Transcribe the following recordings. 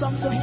your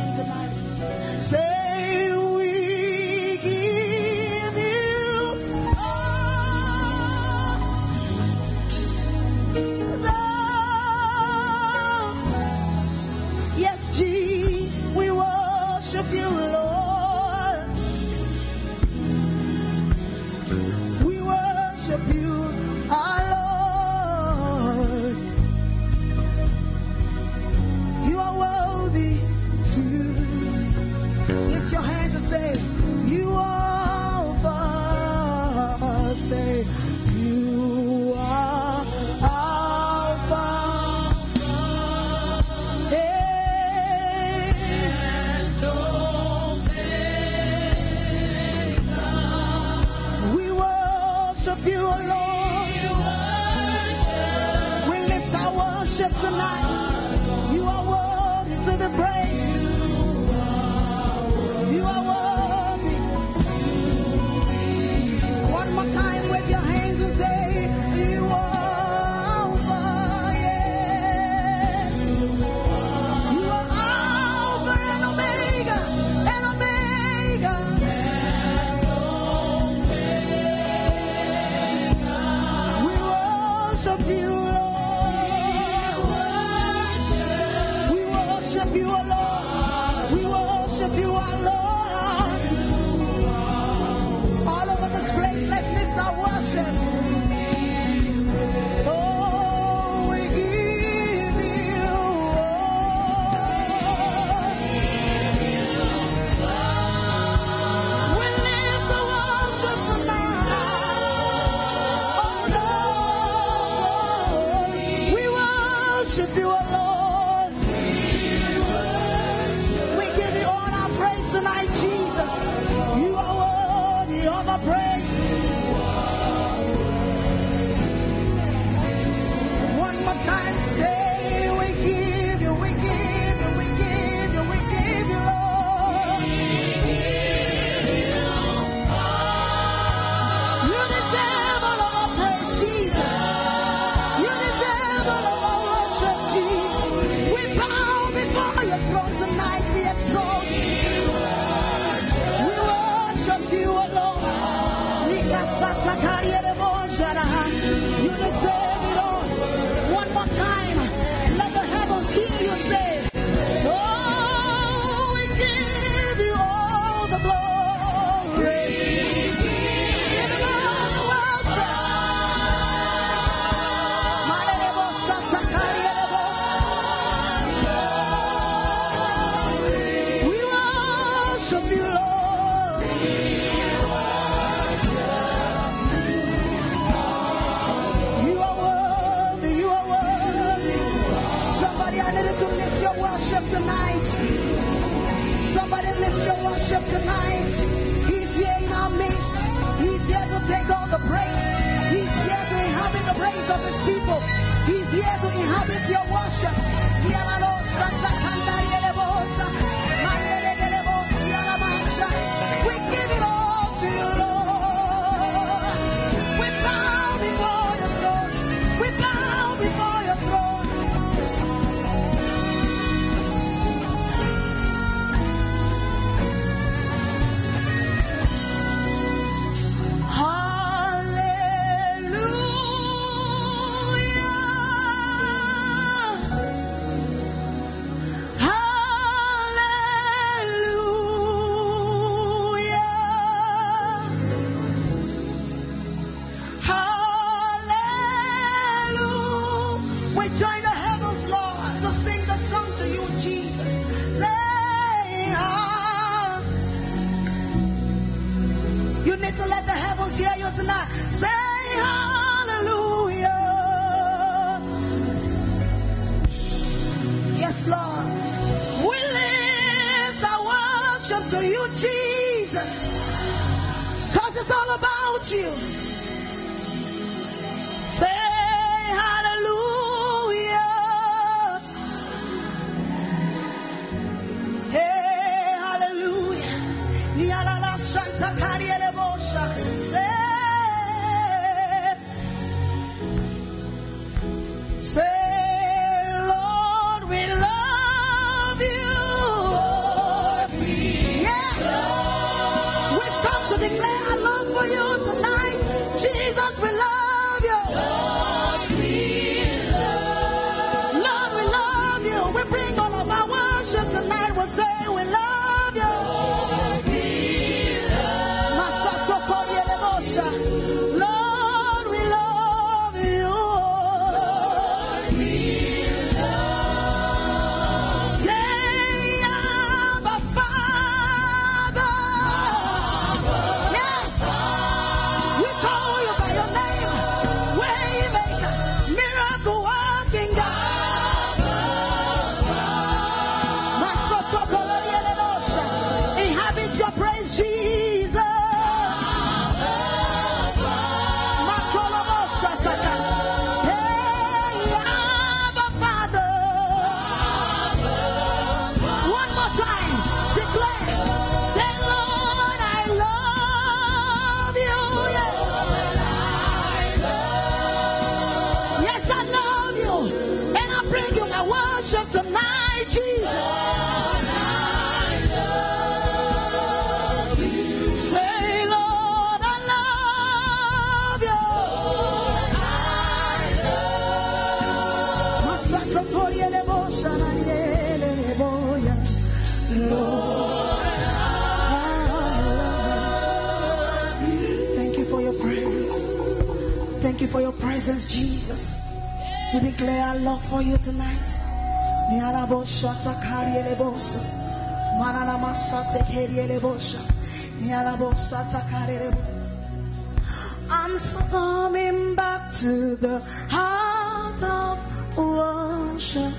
I'm so coming back to the heart of worship.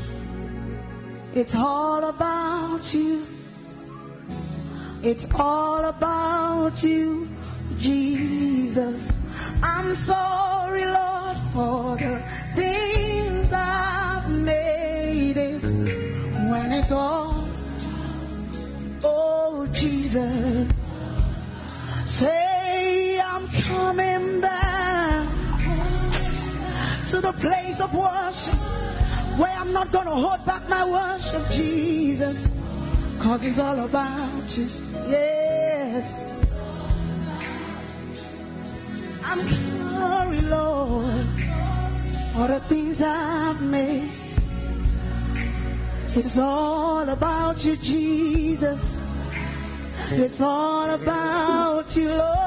It's all about you. It's all about you, Jesus. I'm so place of worship where I'm not going to hold back my worship, Jesus. Because it's all about you. Yes. I'm sorry, Lord, for the things I've made. It's all about you, Jesus. It's all about you, Lord.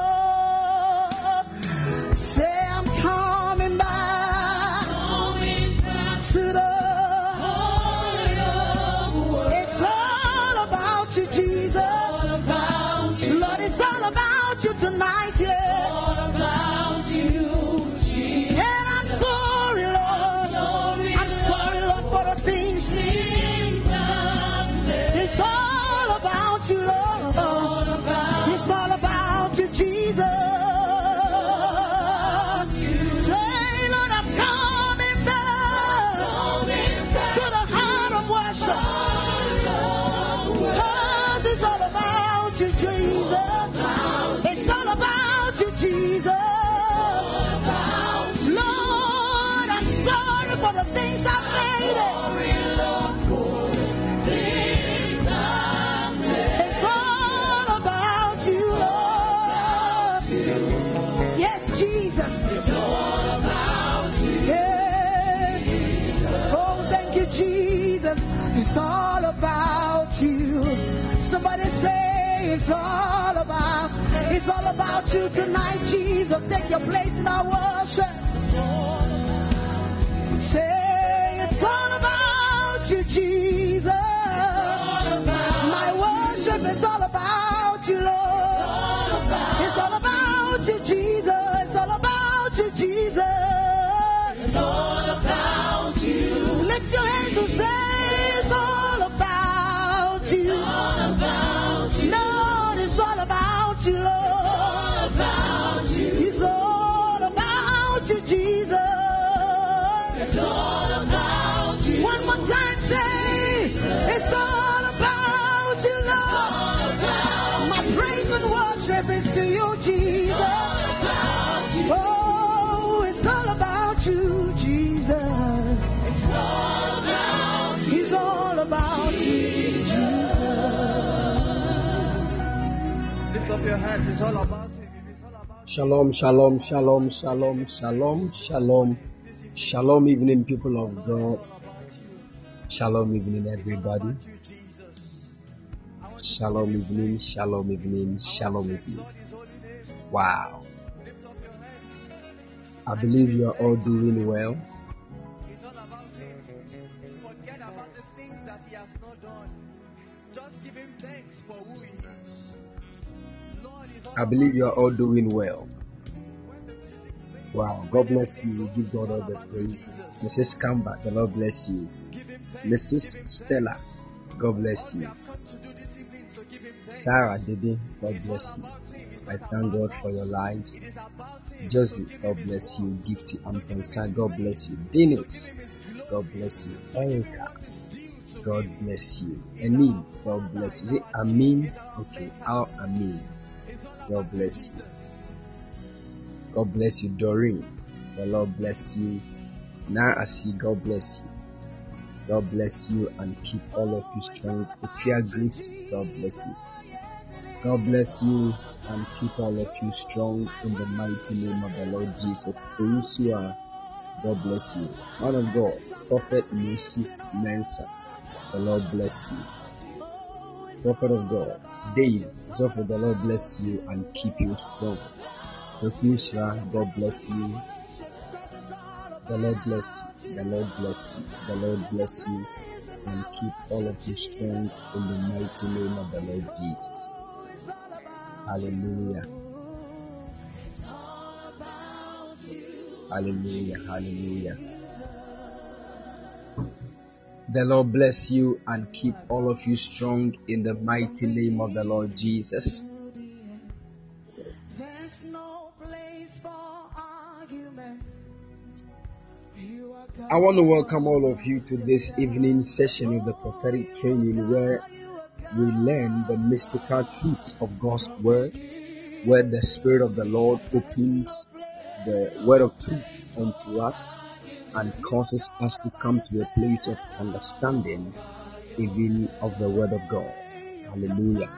Shalom, shalom, shalom, shalom, shalom, shalom, shalom, evening, people of God. Shalom, evening, everybody. Shalom, evening, shalom, evening, shalom, evening. Wow. I believe you are all doing well. I believe you are all doing well. Wow, God bless you. Give God all the praise. Mrs. Kamba, the Lord bless you. Mrs. Stella, God bless you. Sarah Dede, God bless you. I thank God for your lives. Josie, God bless you. Gifty Amponsa, God bless you. Dennis, God bless you. Erica, God bless you. Amin, God bless you. Is it Amin? Okay, Al Amin. God bless you. God bless you, Doreen. The Lord bless you. Now I see God bless you. God bless you and keep all of you strong. Epia Grace, God bless you. God bless you and keep all of you strong in the mighty name of the Lord Jesus. Perisua, God bless you. Man of God, Prophet Moses Mensa, the Lord bless you. Prophet of God, Dave, Joseph, the Lord bless you and keep you strong. Refusha, God bless you. The Lord bless you. The Lord bless you. The Lord bless you and keep all of you strong in the mighty name of the Lord Jesus. Hallelujah. Hallelujah. Hallelujah. The Lord bless you and keep all of you strong in the mighty name of the Lord Jesus. I want to welcome all of you to this evening session of the prophetic training where we learn the mystical truths of God's Word, where the Spirit of the Lord opens the Word of truth unto us and causes us to come to a place of understanding even of the Word of God. Hallelujah.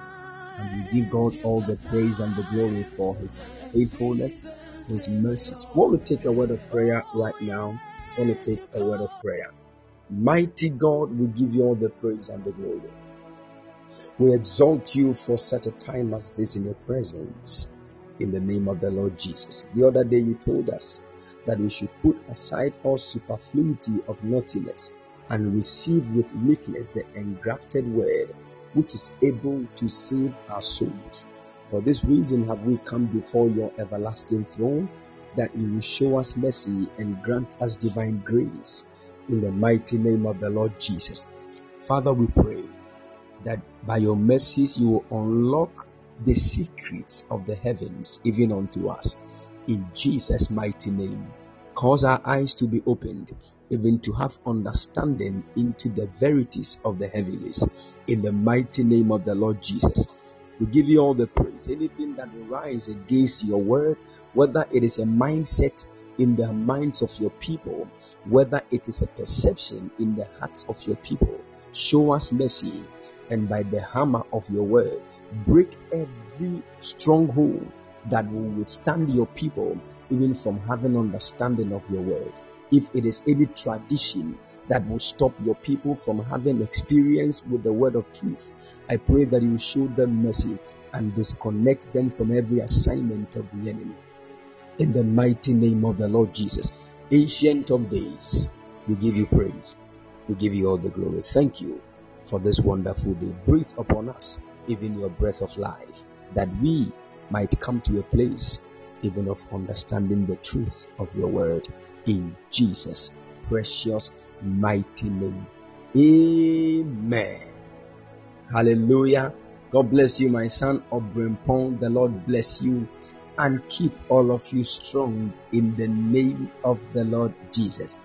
And we give God all the praise and the glory for His faithfulness, His mercies. We want to take a word of prayer right now. We want to take a word of prayer. Mighty God, we give you all the praise and the glory. We exalt you for such a time as this in your presence. In the name of the Lord Jesus. The other day you told us that we should put aside all superfluity of naughtiness and receive with meekness the engrafted word which is able to save our souls. For this reason have we come before your everlasting throne that you will show us mercy and grant us divine grace in the mighty name of the Lord Jesus. Father, we pray that by your mercies you will unlock the secrets of the heavens even unto us. In Jesus' mighty name, cause our eyes to be opened, even to have understanding into the verities of the heavens. In the mighty name of the Lord Jesus. We give you all the praise. Anything that will rise against your word, whether it is a mindset in the minds of your people, whether it is a perception in the hearts of your people, show us mercy and by the hammer of your word, break every stronghold that will withstand your people even from having understanding of your word. If it is any tradition that will stop your people from having experience with the word of truth, I pray that you show them mercy and disconnect them from every assignment of the enemy. In the mighty name of the Lord Jesus, ancient of days, we give you praise. We give you all the glory. Thank you for this wonderful day. Breathe upon us, even your breath of life, that we might come to a place even of understanding the truth of your word in Jesus' precious mighty name. Amen. Hallelujah. God bless you, my son Obrimpong. The Lord bless you and keep all of you strong in the name of the Lord Jesus.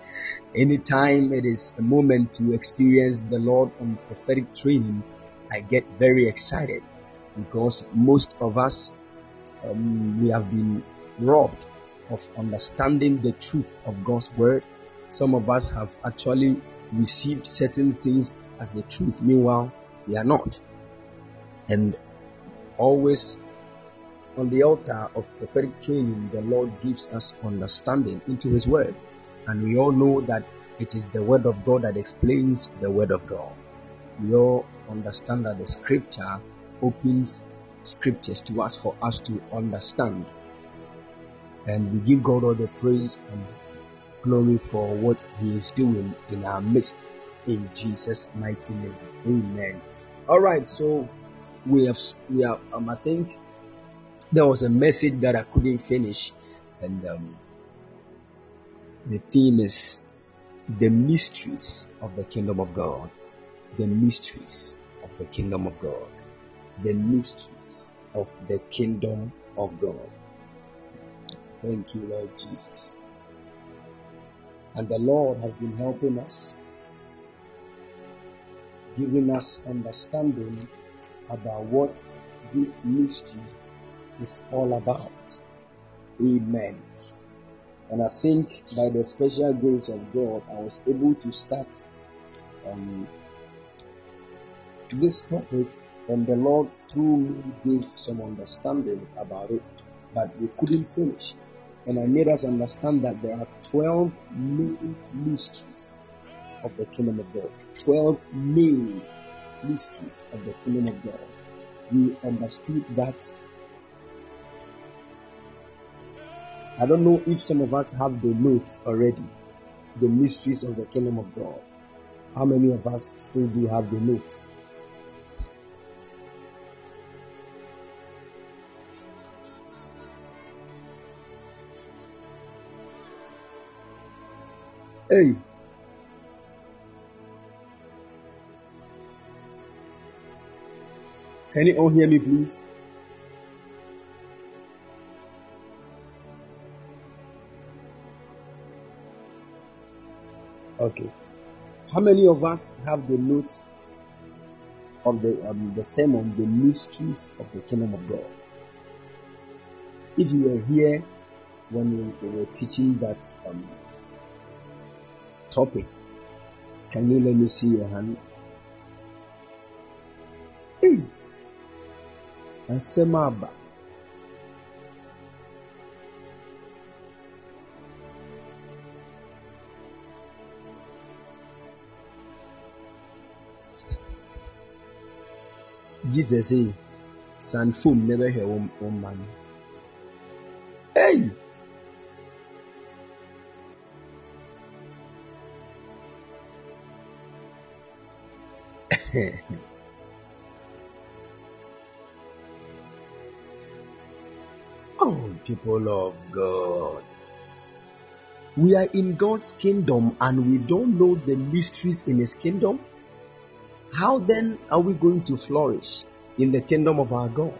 Anytime it is a moment to experience the Lord on prophetic training, I get very excited because most of us um, we have been robbed of understanding the truth of God's word. Some of us have actually received certain things as the truth, meanwhile, they are not. And always on the altar of prophetic training, the Lord gives us understanding into His Word. And we all know that it is the Word of God that explains the Word of God. We all understand that the Scripture opens Scriptures to us for us to understand. And we give God all the praise and glory for what He is doing in our midst. In Jesus' mighty name. Amen. All right, so we have we have um, I think there was a message that I couldn't finish, and um, the theme is the mysteries of the kingdom of God. The mysteries of the kingdom of God. The mysteries of the kingdom of God. Thank you, Lord Jesus. And the Lord has been helping us, giving us understanding about what this mystery is all about. Amen. And I think by the special grace of God, I was able to start um, this topic, and the Lord through me gave some understanding about it, but we couldn't finish. And I made us understand that there are 12 main mysteries of the kingdom of God. 12 main mysteries of the kingdom of God. We understood that I don't know if some of us have the notes already, the mysteries of the kingdom of God. How many of us still do have the notes? Hey. Can you all hear me, please? Okay. How many of us have the notes of the um, the sermon, the mysteries of the kingdom of God? If you were here when we were teaching that um, topic, can you let me see your hand? Hey, Asemaba. Jesus say, "San foam never hear one, one man." Hey. oh, people of God. We are in God's kingdom and we don't know the mysteries in His kingdom. How then are we going to flourish in the kingdom of our God?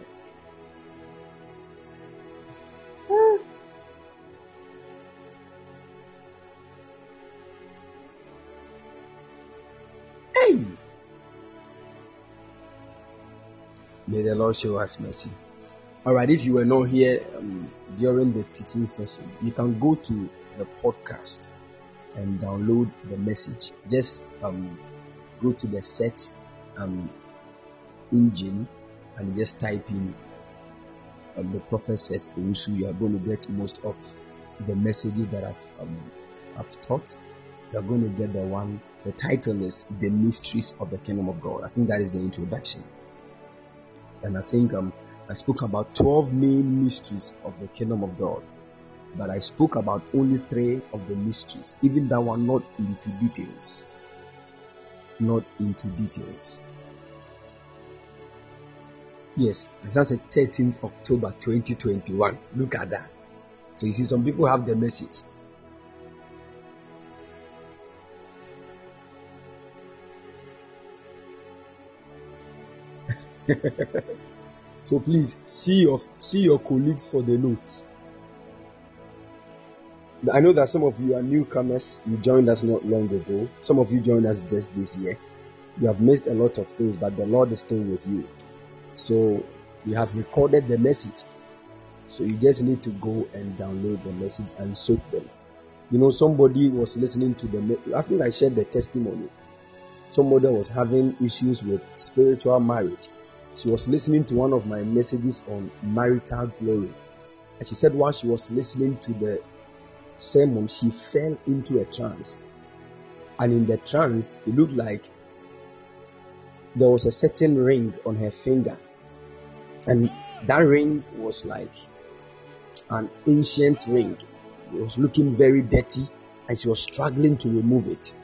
Show us mercy. All right, if you were not here um, during the teaching session, you can go to the podcast and download the message. Just um, go to the search um, engine and just type in um, the prophet said Owusu. You are going to get most of the messages that I've um, I've taught. You are going to get the one. The title is "The Mysteries of the Kingdom of God." I think that is the introduction, and I think um, I spoke about twelve main mysteries of the kingdom of God but I spoke about only three of the mysteries, even that one not into details. Not into details. Yes, that's the 13th October 2021. Look at that. So you see, some people have the message. so please see your see your colleagues for the notes. I know that some of you are newcomers. You joined us not long ago. Some of you joined us just this year. You have missed a lot of things, but the Lord is still with you. So you have recorded the message. So you just need to go and download the message and soak them. You know, somebody was listening to the. I think I shared the testimony. Somebody was having issues with spiritual marriage, she was listening to one of my messages on marital glory. And she said while she was listening to the sermon, she fell into a trance. And in the trance, it looked like there was a certain ring on her finger. And that ring was like an ancient ring. It was looking very dirty and she was struggling to remove it.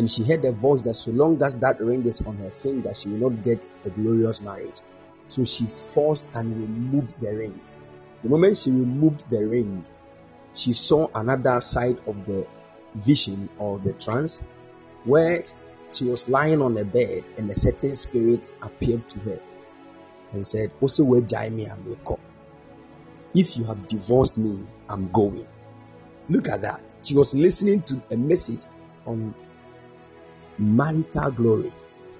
And she heard a voice that so long as that ring is on her finger, she will not get a glorious marriage. So she forced and removed the ring. The moment she removed the ring, she saw another side of the vision or the trance where she was lying on a bed and a certain spirit appeared to her and said, Also, where me and come. If you have divorced me, I'm going. Look at that. She was listening to a message on marital glory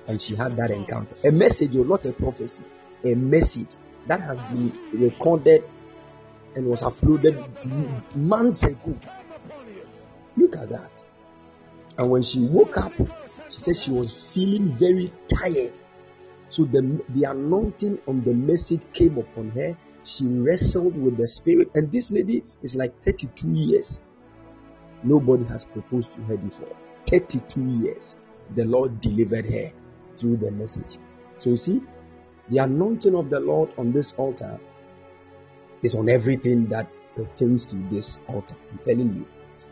and she had that encounter. A message, or not a prophecy, a message that has been recorded and was uploaded months ago. Look at that. And when she woke up, she said she was feeling very tired. So the, the anointing on the message came upon her. She wrestled with the spirit. And this lady is like 32 years. Nobody has proposed to her before. 32 years. The Lord delivered her through the message. So you see, the anointing of the Lord on this altar is on everything that pertains to this altar. I'm telling you.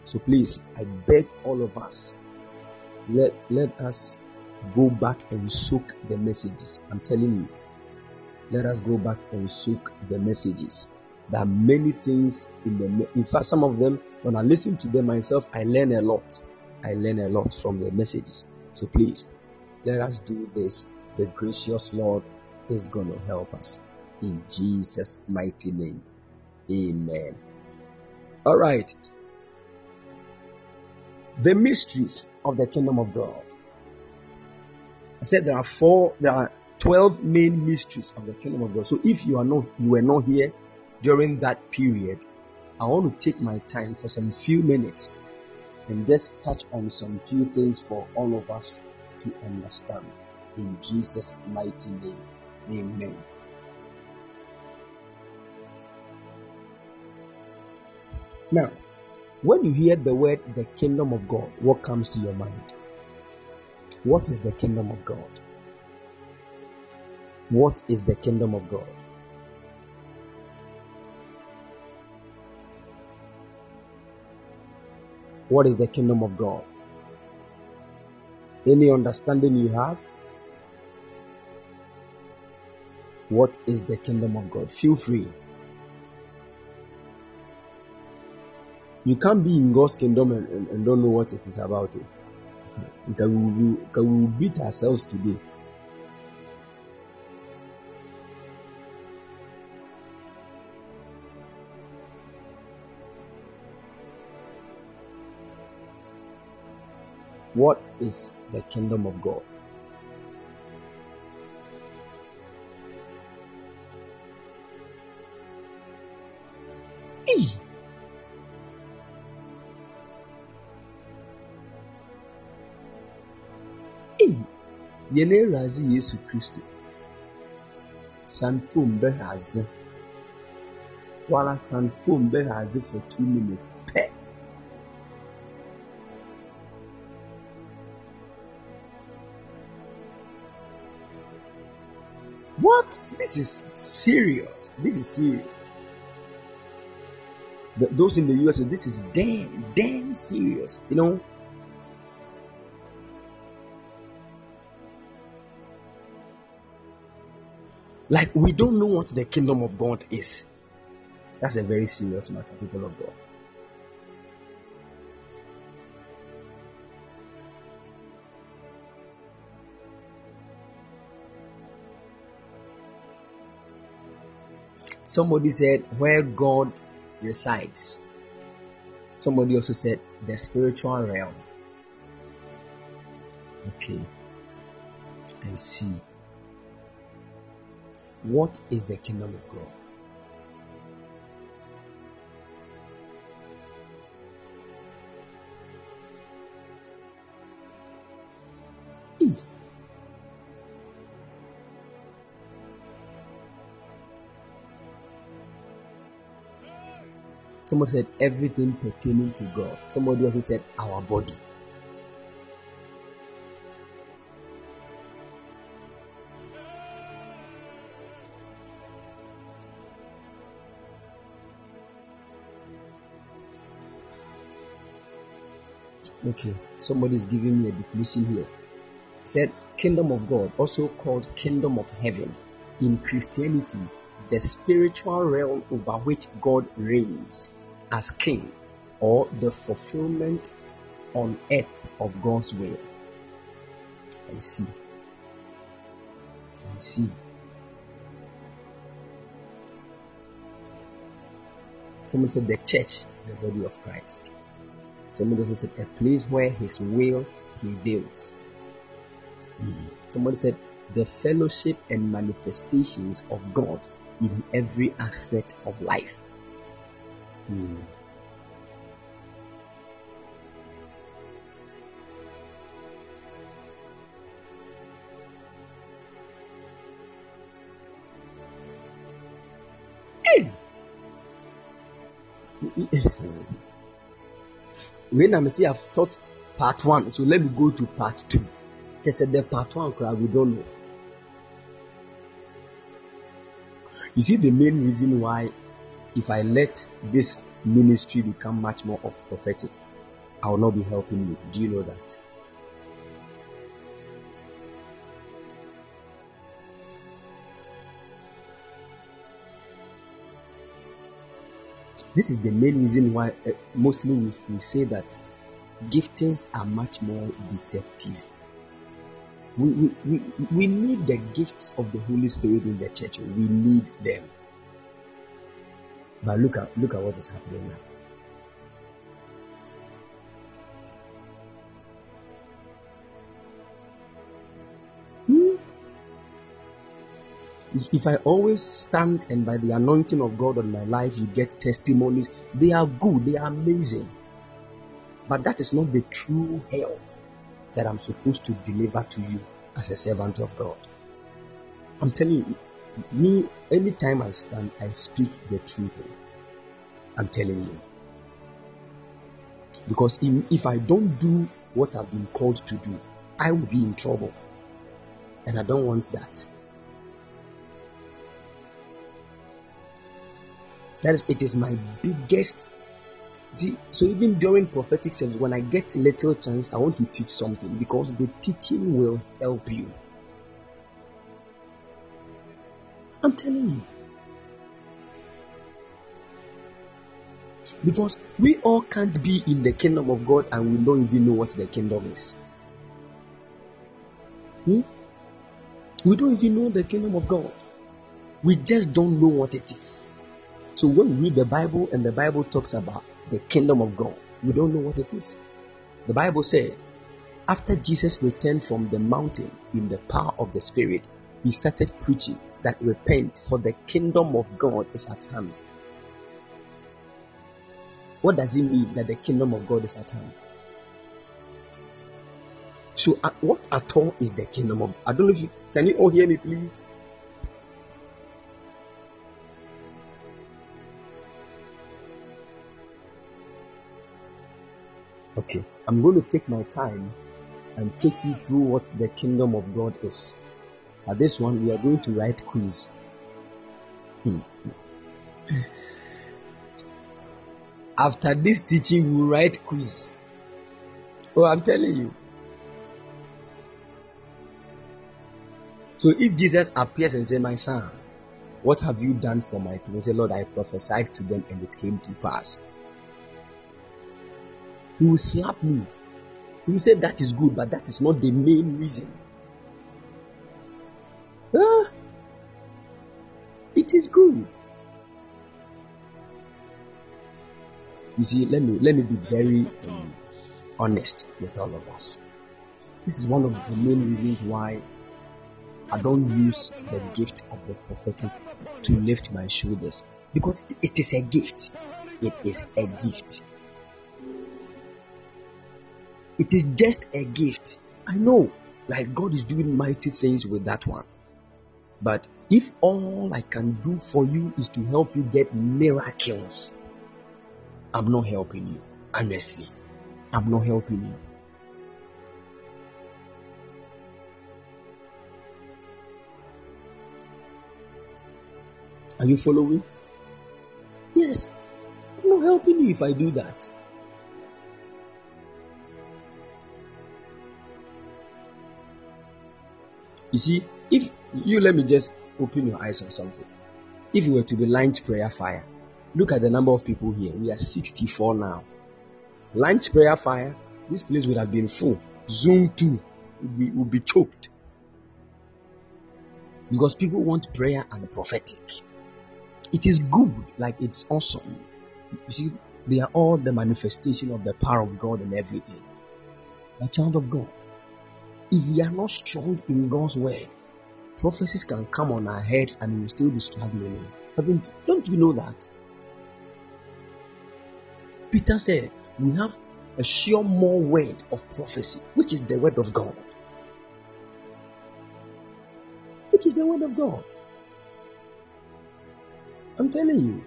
So please, I beg all of us, let, let us go back and soak the messages. I'm telling you. Let us go back and soak the messages. There are many things in the, in fact, some of them, when I listen to them myself, I learn a lot. I learn a lot from the messages. So please, let us do this. The gracious Lord is going to help us. In Jesus' mighty name. Amen. All right. The mysteries of the kingdom of God. I said there are four, there are 12 main mysteries of the kingdom of God. So if you are not, you were not here during that period, I want to take my time for some few minutes and just touch on some few things for all of us to understand. In Jesus' mighty name, amen. Now, when you hear the word the kingdom of God, what comes to your mind? What is the kingdom of God? What is the kingdom of God? What is the kingdom of God? Any understanding you have? What is the kingdom of God? Feel free. You can't be in God's kingdom and, and, and don't know what it is about. Can we, we beat ourselves today? What is the kingdom of God? yɛn awurade yesu kristo sanfom bɛhwɛ adze wala sanfom bɛhwɛ adze for two minutes this is serious this is serious the, those in the us this is damn damn serious you know Like we don't know what the kingdom of God is. That's a very serious matter, people of God. Somebody said where God resides. Somebody also said the spiritual realm. Okay. I see. What is the kingdom of God? Somebody said everything pertaining to God. Somebody also said our body. Okay, somebody is giving me a definition here. Said kingdom of God, also called kingdom of heaven. In Christianity, the spiritual realm over which God reigns as king or the fulfillment on earth of God's will. I see. I see. Someone said the church, the body of Christ. Somebody said a place where his will prevails. Mm. Somebody said the fellowship and manifestations of God in every aspect of life. Mm. when I'm say I've taught part one, so let me go to part two. Just said the part one crowd we don't know. You see the main reason why if I let this ministry become much more of prophetic, I will not be helping you. Do you know that? This is the main reason why uh, mostly we, we say that giftings are much more deceptive. We, we, we, we need the gifts of the Holy Spirit in the church. We need them. But look at look at what is happening now. Hmm? if I always stand and by the anointing of God on my life, you get testimonies, they are good, they are amazing. But that is not the true help that I'm supposed to deliver to you as a servant of God. I'm telling you, me, anytime I stand, I speak the truth. I'm telling you. Because if I don't do what I've been called to do, I will be in trouble. And I don't want that. That is, it is my biggest. See, so even during prophetic service, when I get a little chance, I want to teach something because the teaching will help you. I'm telling you. Because we all can't be in the kingdom of God and we don't even know what the kingdom is. Hmm? We don't even know the kingdom of God. We just don't know what it is. So when we read the Bible and the Bible talks about the kingdom of God, we don't know what it is. The Bible said, after Jesus returned from the mountain in the power of the Spirit, he started preaching that repent, for the kingdom of God is at hand. What does it mean that the kingdom of God is at hand? So, uh, what at all is the kingdom of? I don't know if you can you all hear me, please. Okay, I'm going to take my time and take you through what the kingdom of God is. At this one, we are going to write quiz. Hmm. After this teaching, we will write quiz. Oh, I'm telling you. So if Jesus appears and say, My son, what have you done for my people? Say, Lord, I prophesied to them and it came to pass. He will slap me. He will say that is good, but that is not the main reason. It is good. You see, let me let me be very um, honest with all of us. This is one of the main reasons why I don't use the gift of the prophetic to lift my shoulders because it is a gift. It is a gift. It is just a gift. I know, like God is doing mighty things with that one. But if all I can do for you is to help you get miracles, I'm not helping you. Honestly, I'm not helping you. Are you following? Yes, I'm not helping you if I do that. You see, if you let me just open your eyes on something. If you were to be lunch prayer fire, look at the number of people here. We are 64 now. Lunch prayer fire, this place would have been full. Zoom 2 would be, would be choked. Because people want prayer and prophetic. It is good, like it's awesome. You see, they are all the manifestation of the power of God and everything. A child of God, if we are not strong in God's word, prophecies can come on our heads and we will still be struggling. Haven't, don't you know that? Peter said, We have a sure more word of prophecy, which is the word of God. Which is the word of God. I'm telling you.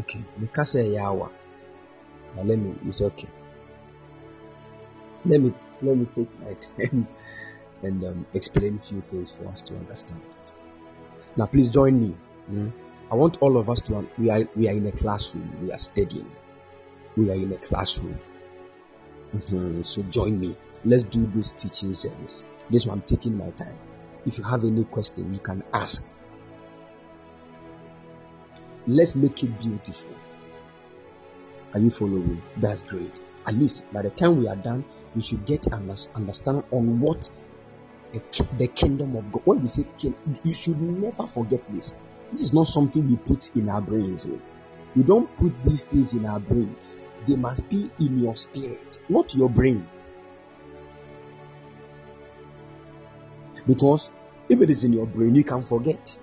Okay, the kasa yawa. Now let me, it's okay let me let me take my time and um, explain a few things for us to understand. Now, please join me. Mm? I want all of us to um, we are we are in a classroom. We are studying. We are in a classroom. Mm-hmm. So join me. Let's do this teaching service. This one I'm taking my time. If you have any question, you can ask. Let's make it beautiful. Are you following? That's great at least by the time we are done, you should get understand on what the kingdom of God. When we say you should never forget this. This is not something we put in our brains. Oh. We don't put these things in our brains. They must be in your spirit, not your brain. Because if it is in your brain, you can forget.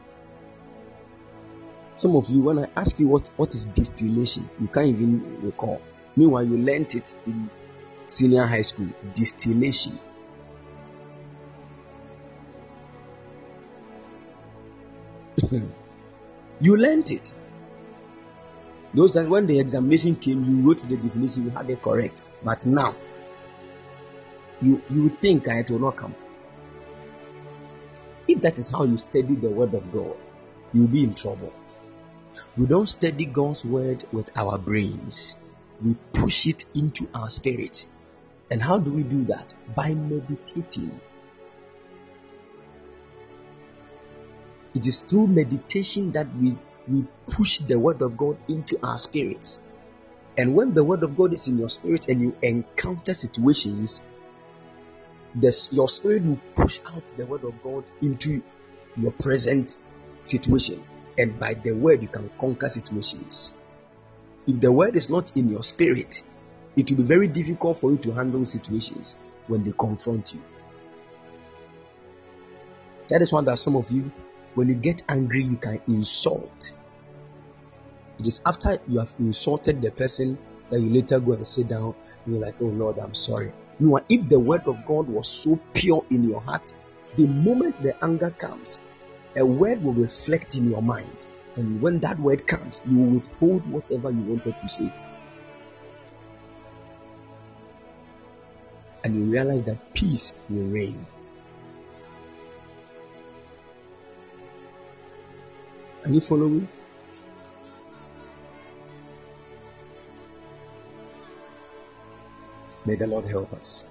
Some of you, when I ask you what, what is distillation, you can't even recall. Meanwhile, you learnt it in senior high school distillation. you learnt it. Those that when the examination came, you wrote the definition, you had it correct. But now, you you think it will not come. If that is how you study the word of God, you'll be in trouble. We don't study God's word with our brains we push it into our spirit. And how do we do that? By meditating. It is through meditation that we, we push the word of God into our spirits. And when the word of God is in your spirit and you encounter situations, your spirit will push out the word of God into your present situation. And by the word, you can conquer situations. If the word is not in your spirit, it will be very difficult for you to handle situations when they confront you. That is why that some of you, when you get angry, you can insult. It is after you have insulted the person that you later go and sit down and you're like, oh Lord, I'm sorry. You know, if the word of God was so pure in your heart, the moment the anger comes, a word will reflect in your mind and when that word comes, you will withhold whatever you wanted to say. And you realize that peace will reign. Are you following? May the Lord help us.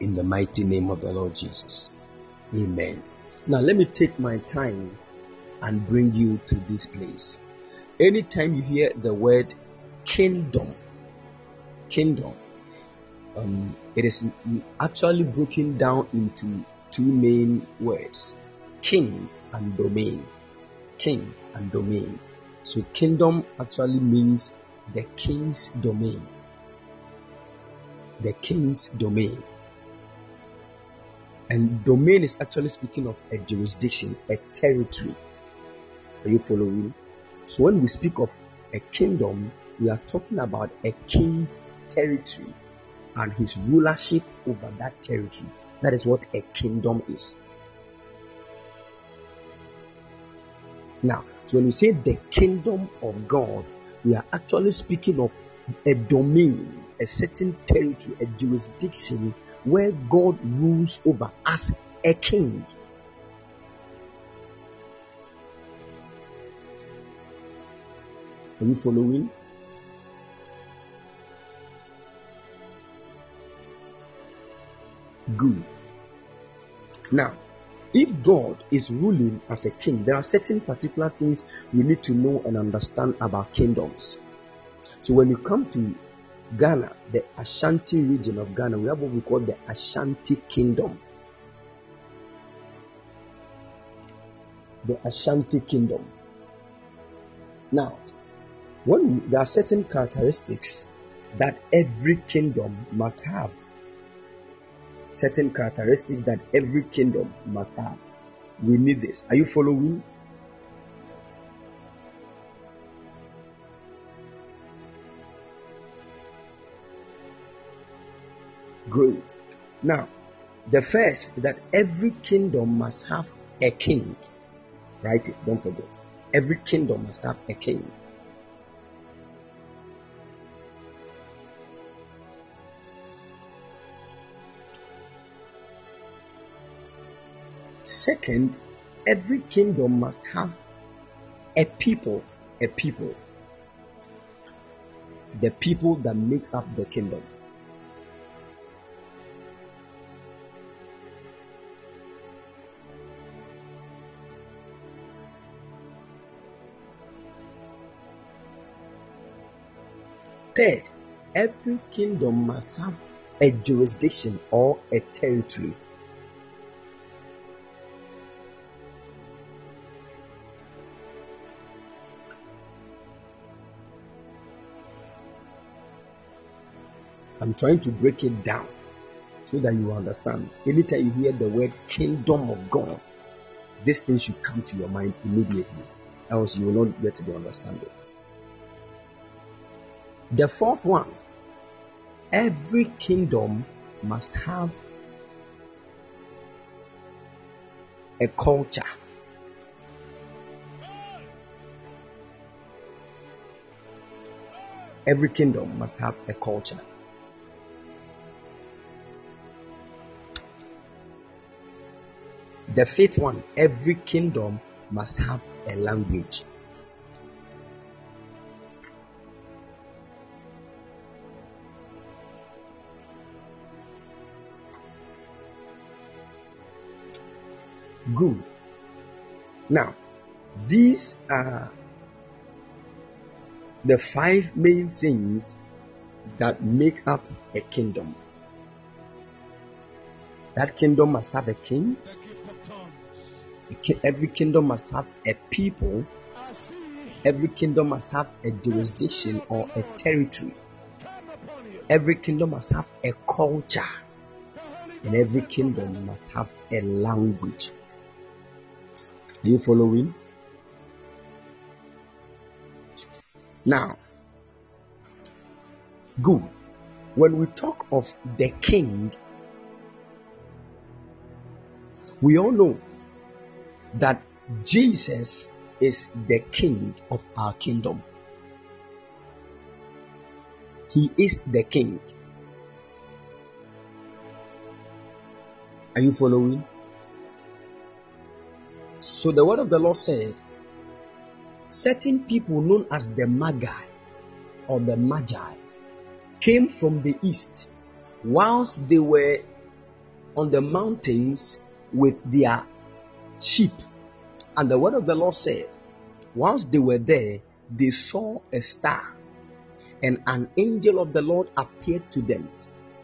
In the mighty name of the Lord Jesus. Amen. Now, let me take my time and bring you to this place. Anytime you hear the word kingdom, kingdom, um, it is actually broken down into two main words king and domain. King and domain. So, kingdom actually means the king's domain. The king's domain. And domain is actually speaking of a jurisdiction, a territory. Are you following? So when we speak of a kingdom, we are talking about a king's territory and his rulership over that territory. That is what a kingdom is. Now, so when we say the kingdom of God, we are actually speaking of a domain, a certain territory, a jurisdiction where God rules over as a king. Are you following? Good. Now, if God is ruling as a king, there are certain particular things we need to know and understand about kingdoms. So when you come to Ghana, the Ashanti region of Ghana, we have what we call the Ashanti Kingdom. The Ashanti Kingdom. Now, when there are certain characteristics that every kingdom must have certain characteristics that every kingdom must have. We need this. Are you following? Great. Now, the first that every kingdom must have a king. Write it, don't forget. Every kingdom must have a king. Second, every kingdom must have a people, a people. The people that make up the kingdom. Third, every kingdom must have a jurisdiction or a territory. I'm trying to break it down so that you understand. Anytime you hear the word kingdom of God, this thing should come to your mind immediately, else you will not get to the understanding. The fourth one every kingdom must have a culture. Every kingdom must have a culture. The fifth one every kingdom must have a language. Good. Now, these are the five main things that make up a kingdom. That kingdom must have a king, every kingdom must have a people, every kingdom must have a jurisdiction or a territory, every kingdom must have a culture, and every kingdom must have a language. You following? Now, good. When we talk of the king, we all know that Jesus is the king of our kingdom. He is the king. Are you following? So the word of the Lord said, certain people known as the Magi or the Magi came from the east whilst they were on the mountains with their sheep. And the word of the Lord said, whilst they were there, they saw a star, and an angel of the Lord appeared to them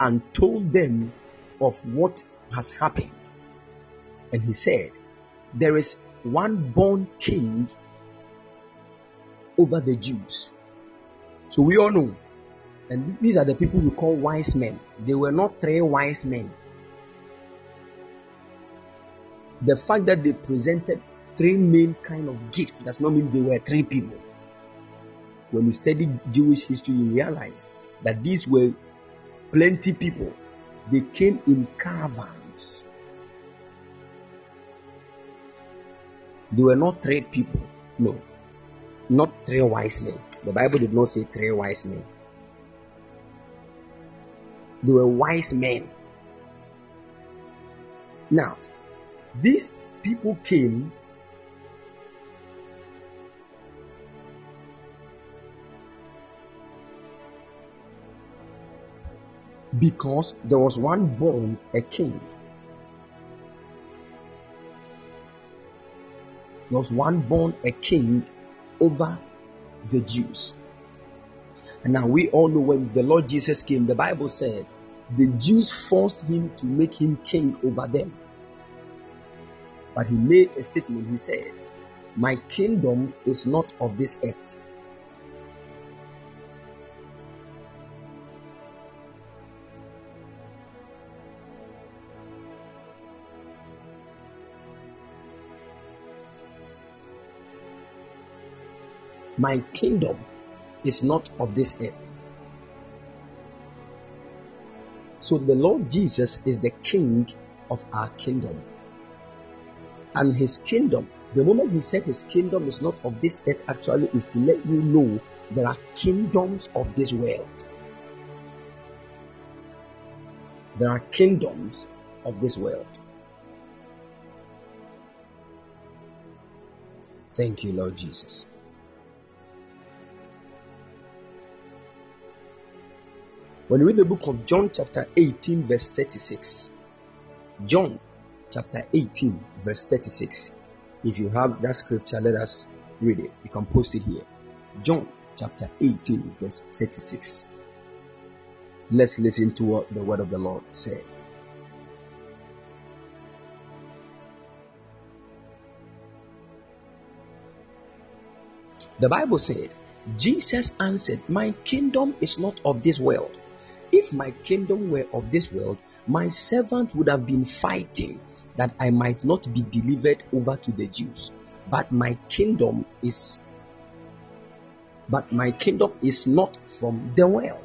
and told them of what has happened. And he said, There is one born king over the Jews. So we all know. And these are the people we call wise men. They were not three wise men, the fact that they presented three main kind of gifts does not mean they were three people. When you study Jewish history, you realize that these were plenty people. They came in caravans. They were not three people. No, not three wise men. The Bible did not say three wise men. They were wise men. Now, these people came because there was one born a king. There was one born a king over the Jews. And now we all know when the Lord Jesus came, the Bible said the Jews forced him to make him king over them. But he made a statement. He said, My kingdom is not of this earth. My kingdom is not of this earth. So the Lord Jesus is the king of our kingdom. And his kingdom, the moment he said his kingdom is not of this earth, actually is to let you know there are kingdoms of this world. There are kingdoms of this world. Thank you, Lord Jesus. When you read the book of John, chapter 18, verse 36, John chapter 18, verse 36. If you have that scripture, let us read it. You can post it here. John chapter 18, verse 36. Let's listen to what the word of the Lord said. The Bible said, Jesus answered, My kingdom is not of this world. If my kingdom were of this world, my servant would have been fighting that I might not be delivered over to the Jews. But my kingdom is but my kingdom is not from the world.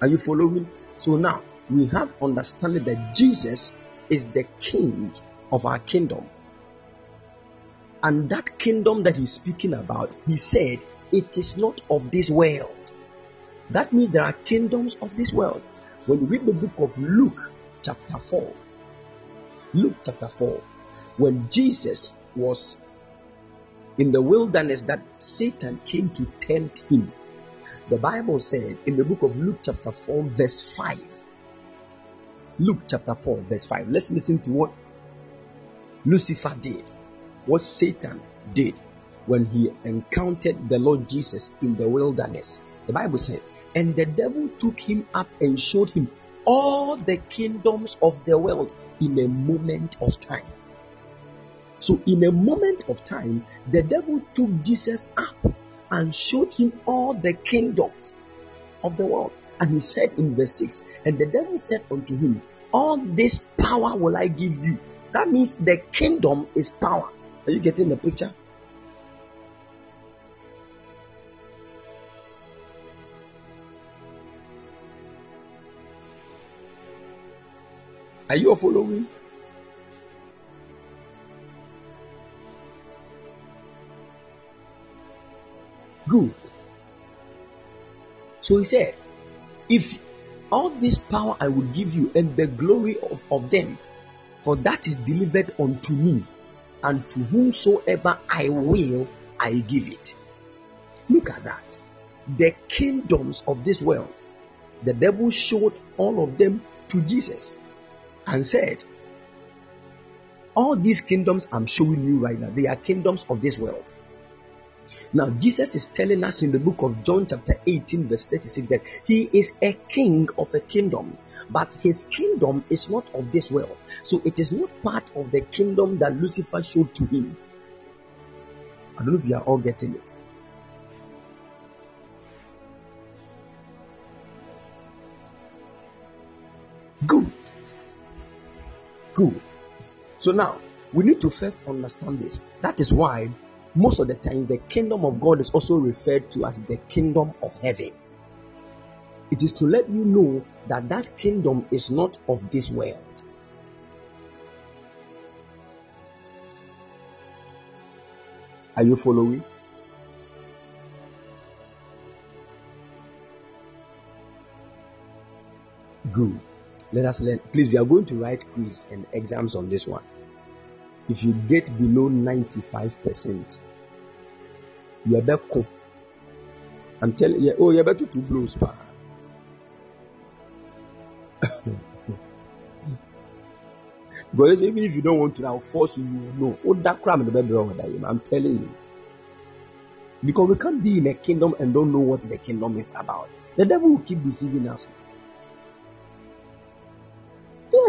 Are you following? So now we have understanding that Jesus is the king of our kingdom. And that kingdom that he's speaking about, he said, it is not of this world. That means there are kingdoms of this world. When you read the book of Luke, chapter 4, Luke chapter 4, when Jesus was in the wilderness that Satan came to tempt him, the Bible said in the book of Luke, chapter 4, verse 5. Luke chapter 4, verse 5. Let's listen to what Lucifer did, what Satan did when he encountered the Lord Jesus in the wilderness. The Bible said, and the devil took him up and showed him all the kingdoms of the world in a moment of time. So, in a moment of time, the devil took Jesus up and showed him all the kingdoms of the world. And he said in verse 6, And the devil said unto him, All this power will I give you. That means the kingdom is power. Are you getting the picture? Are you following? Good. So he said, If all this power I will give you and the glory of, of them, for that is delivered unto me, and to whomsoever I will, I give it. Look at that. The kingdoms of this world, the devil showed all of them to Jesus and said, All these kingdoms I'm showing you right now, they are kingdoms of this world. Now, Jesus is telling us in the book of John, chapter 18, verse 36, that he is a king of a kingdom, but his kingdom is not of this world. So, it is not part of the kingdom that Lucifer showed to him. I don't know if you are all getting it. Good. So now we need to first understand this. That is why most of the times the kingdom of God is also referred to as the kingdom of heaven. It is to let you know that that kingdom is not of this world. Are you following? Good. Let us learn. Please, we are going to write quiz and exams on this one. If you get below 95%, you're better. I'm telling you, oh, you're better to blows, pa. Because even if you don't want to, I'll force you, you know. Oh, that crime in the baby I'm telling you. Because we can't be in a kingdom and don't know what the kingdom is about. The devil will keep deceiving us.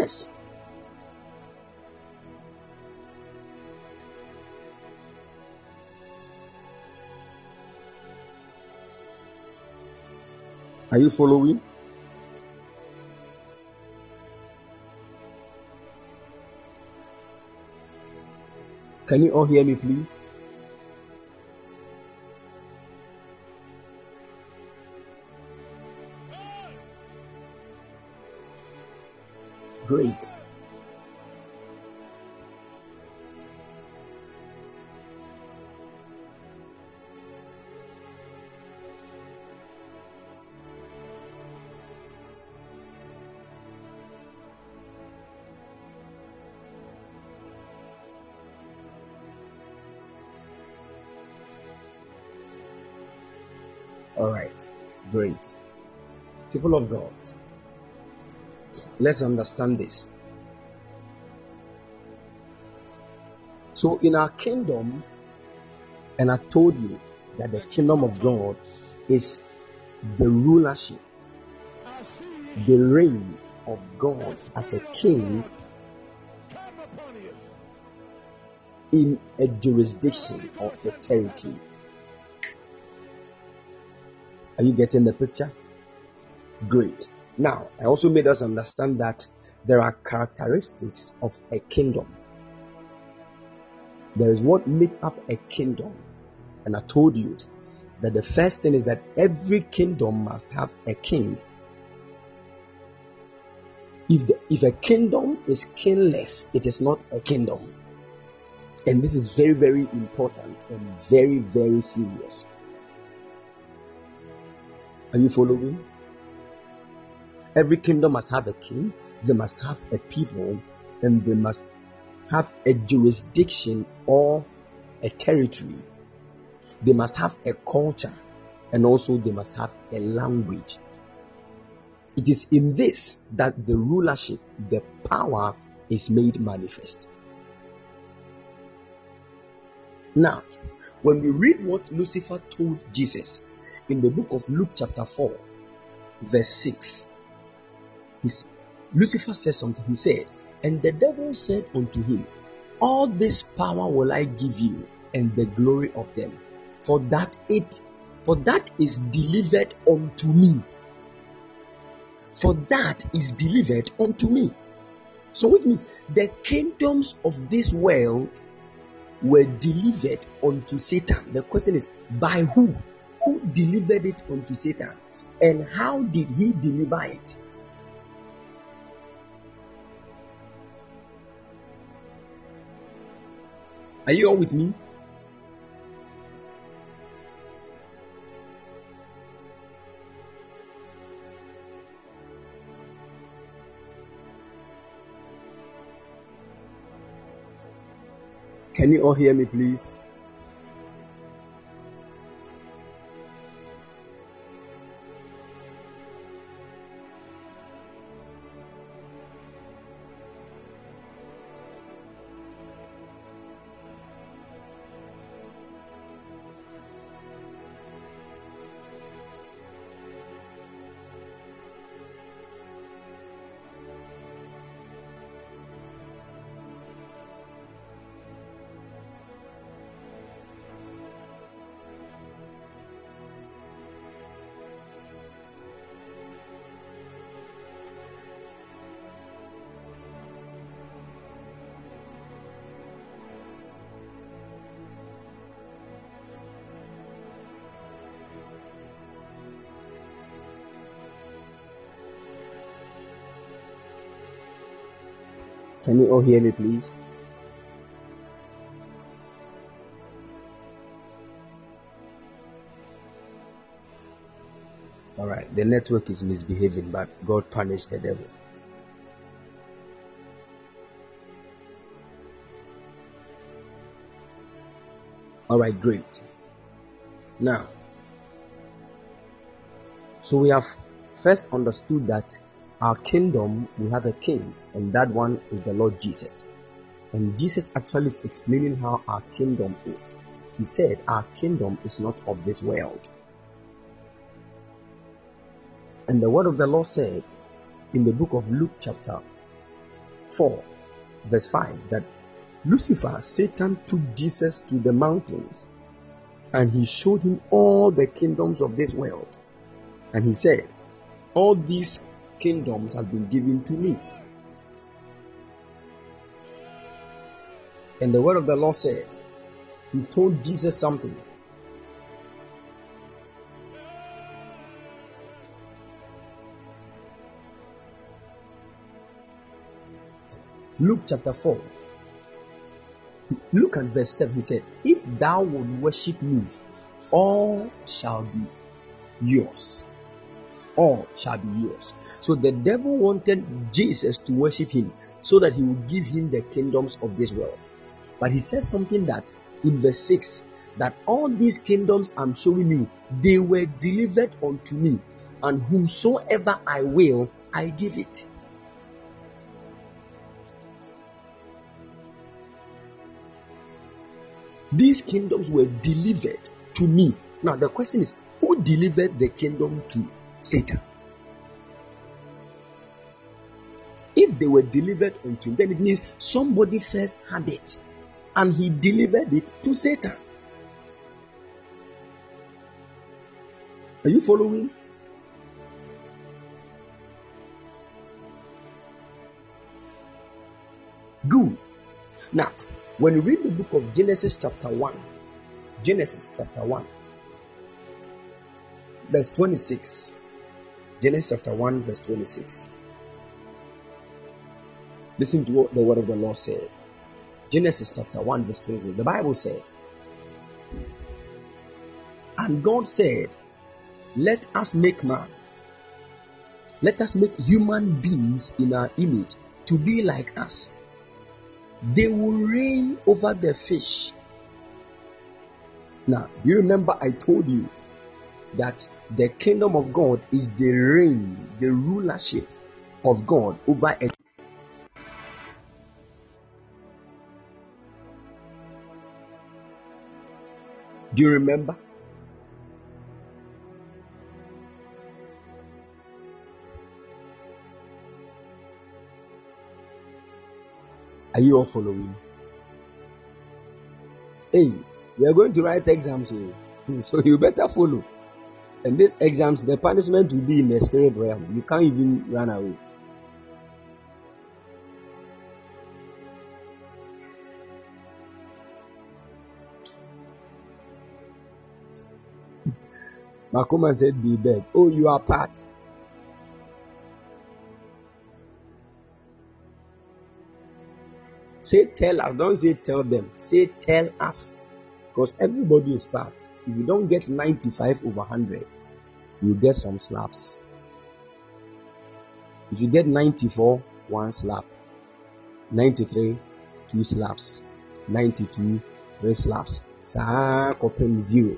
Yes. Are you following? Can you all hear me, please? Great. All right. Great. People of God, let's understand this. So, in our kingdom, and I told you that the kingdom of God is the rulership, the reign of God as a king in a jurisdiction or a territory. Are you getting the picture? Great. Now, I also made us understand that there are characteristics of a kingdom. There is what makes up a kingdom. And I told you that the first thing is that every kingdom must have a king. If, the, if a kingdom is kingless, it is not a kingdom. And this is very, very important and very, very serious. Are you following? Every kingdom must have a king, they must have a people, and they must have a jurisdiction or a territory. They must have a culture, and also they must have a language. It is in this that the rulership, the power is made manifest. Now, when we read what Lucifer told Jesus, in the book of Luke, chapter 4, verse 6. Lucifer said something. He said, And the devil said unto him, All this power will I give you, and the glory of them, for that it for that is delivered unto me. For that is delivered unto me. So which means the kingdoms of this world were delivered unto Satan. The question is by who? who delivered it unto Satan and how did he deliver it? Are you all with me? Can you all hear me, please? Can you all hear me, please? All right, the network is misbehaving, but God punished the devil. All right, great. Now, so we have first understood that our kingdom, we have a king, and that one is the Lord Jesus. And Jesus actually is explaining how our kingdom is. He said, Our kingdom is not of this world. And the word of the Lord said in the book of Luke, chapter 4, verse 5, that Lucifer, Satan, took Jesus to the mountains and he showed him all the kingdoms of this world. And he said, All these kingdoms have been given to me. And the word of the Lord said, He told Jesus something. Luke chapter 4. Look at verse 7. He said, If thou would worship me, all shall be yours. All shall be yours. So the devil wanted Jesus to worship him so that he would give him the kingdoms of this world. But he says something that in verse 6 that all these kingdoms I'm showing you, they were delivered unto me, and whomsoever I will, I give it. These kingdoms were delivered to me. Now, the question is who delivered the kingdom to Satan? If they were delivered unto him, then it means somebody first had it and he delivered it to Satan. Are you following? Good. Now, when you read the book of Genesis, chapter 1, Genesis, chapter 1, verse 26, Genesis, chapter 1, verse 26. Listen to what the word of the Lord said. Genesis, chapter 1, verse 26. The Bible said, And God said, Let us make man. Let us make human beings in our image to be like us they will reign over the fish. Now, do you remember I told you that the kingdom of God is the reign, the rulership of God over a Do you remember? Are you all following? Hey, we are going to write exams here, oh. so you better follow. And these exams, the punishment will be in the spirit realm. You can't even run away. Makoma said, Be beg. Oh, you are part. Say tell us. Don't say tell them. Say tell us. Because everybody is part. If you don't get 95 over 100, you get some slaps. If you get 94, one slap. 93, two slaps. 92, three slaps. Saa zero.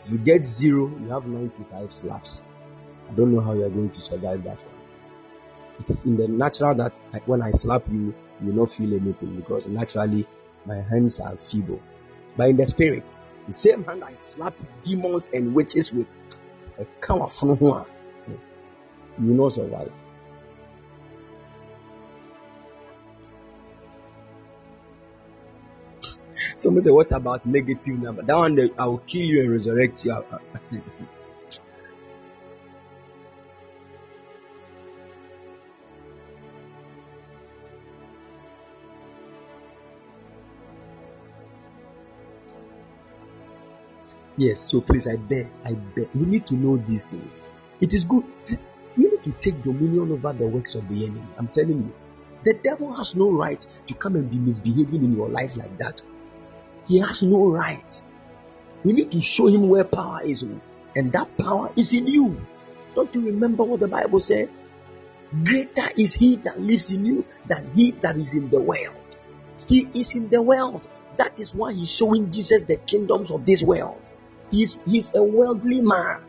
If you get zero, you have 95 slaps. I don't know how you are going to survive that one. It is in the natural that when I slap you, you will not feel anything because naturally my hands are feeble. But in the spirit, the same hand I slap demons and witches with, a cow from you will not survive. Someone say, What about negative number? That one, I will kill you and resurrect you. Yes, so please, I beg, I beg. We need to know these things. It is good. We need to take dominion over the works of the enemy. I'm telling you. The devil has no right to come and be misbehaving in your life like that. He has no right. You need to show him where power is, and that power is in you. Don't you remember what the Bible said? Greater is he that lives in you than he that is in the world. He is in the world. That is why he's showing Jesus the kingdoms of this world. He's, he's a worldly man.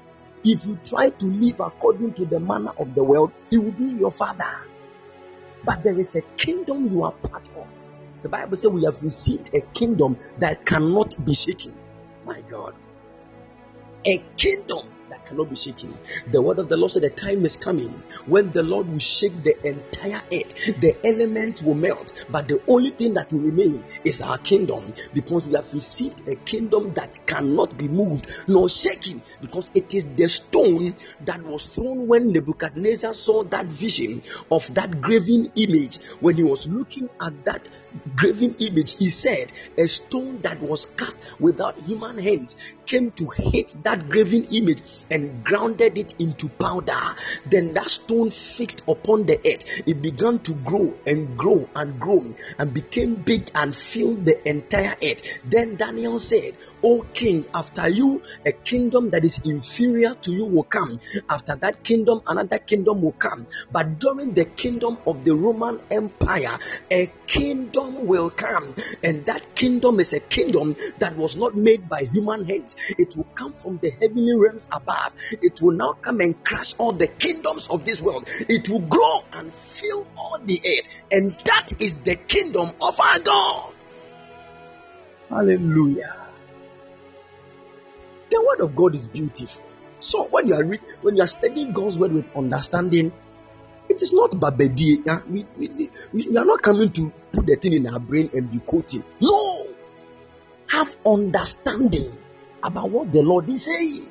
If you try to live according to the manner of the world, he will be your father. But there is a kingdom you are part of. The Bible says we have received a kingdom that cannot be shaken. My God. A kingdom that cannot be shaken. The word of the Lord said the time is coming when the Lord will shake the entire earth. The elements will melt, but the only thing that will remain is our kingdom because we have received a kingdom that cannot be moved nor shaken because it is the stone that was thrown when Nebuchadnezzar saw that vision of that graven image. When he was looking at that graven image, he said, A stone that was cast without human hands came to hit that graven image and grounded it into powder. Then that stone fixed upon the earth, it began to grow and grow and grow and became big and filled the entire earth. Then Daniel said, O king, after you, a kingdom that is inferior to you will come. After that kingdom, another kingdom will come. But during the kingdom of the Roman Empire, a kingdom will come. And that kingdom is a kingdom that was not made by human hands. It will come from the heavenly realms above. It will now come and crush all the kingdoms of this world. It will grow and fill all the earth. And that is the kingdom of our God. Hallelujah. The word of God is beautiful. So when you are read, when you are studying God's word with understanding, it is not babedi. Yeah? We, we, we, are not coming to put the thing in our brain and be quoting. No, have understanding about what the Lord is saying.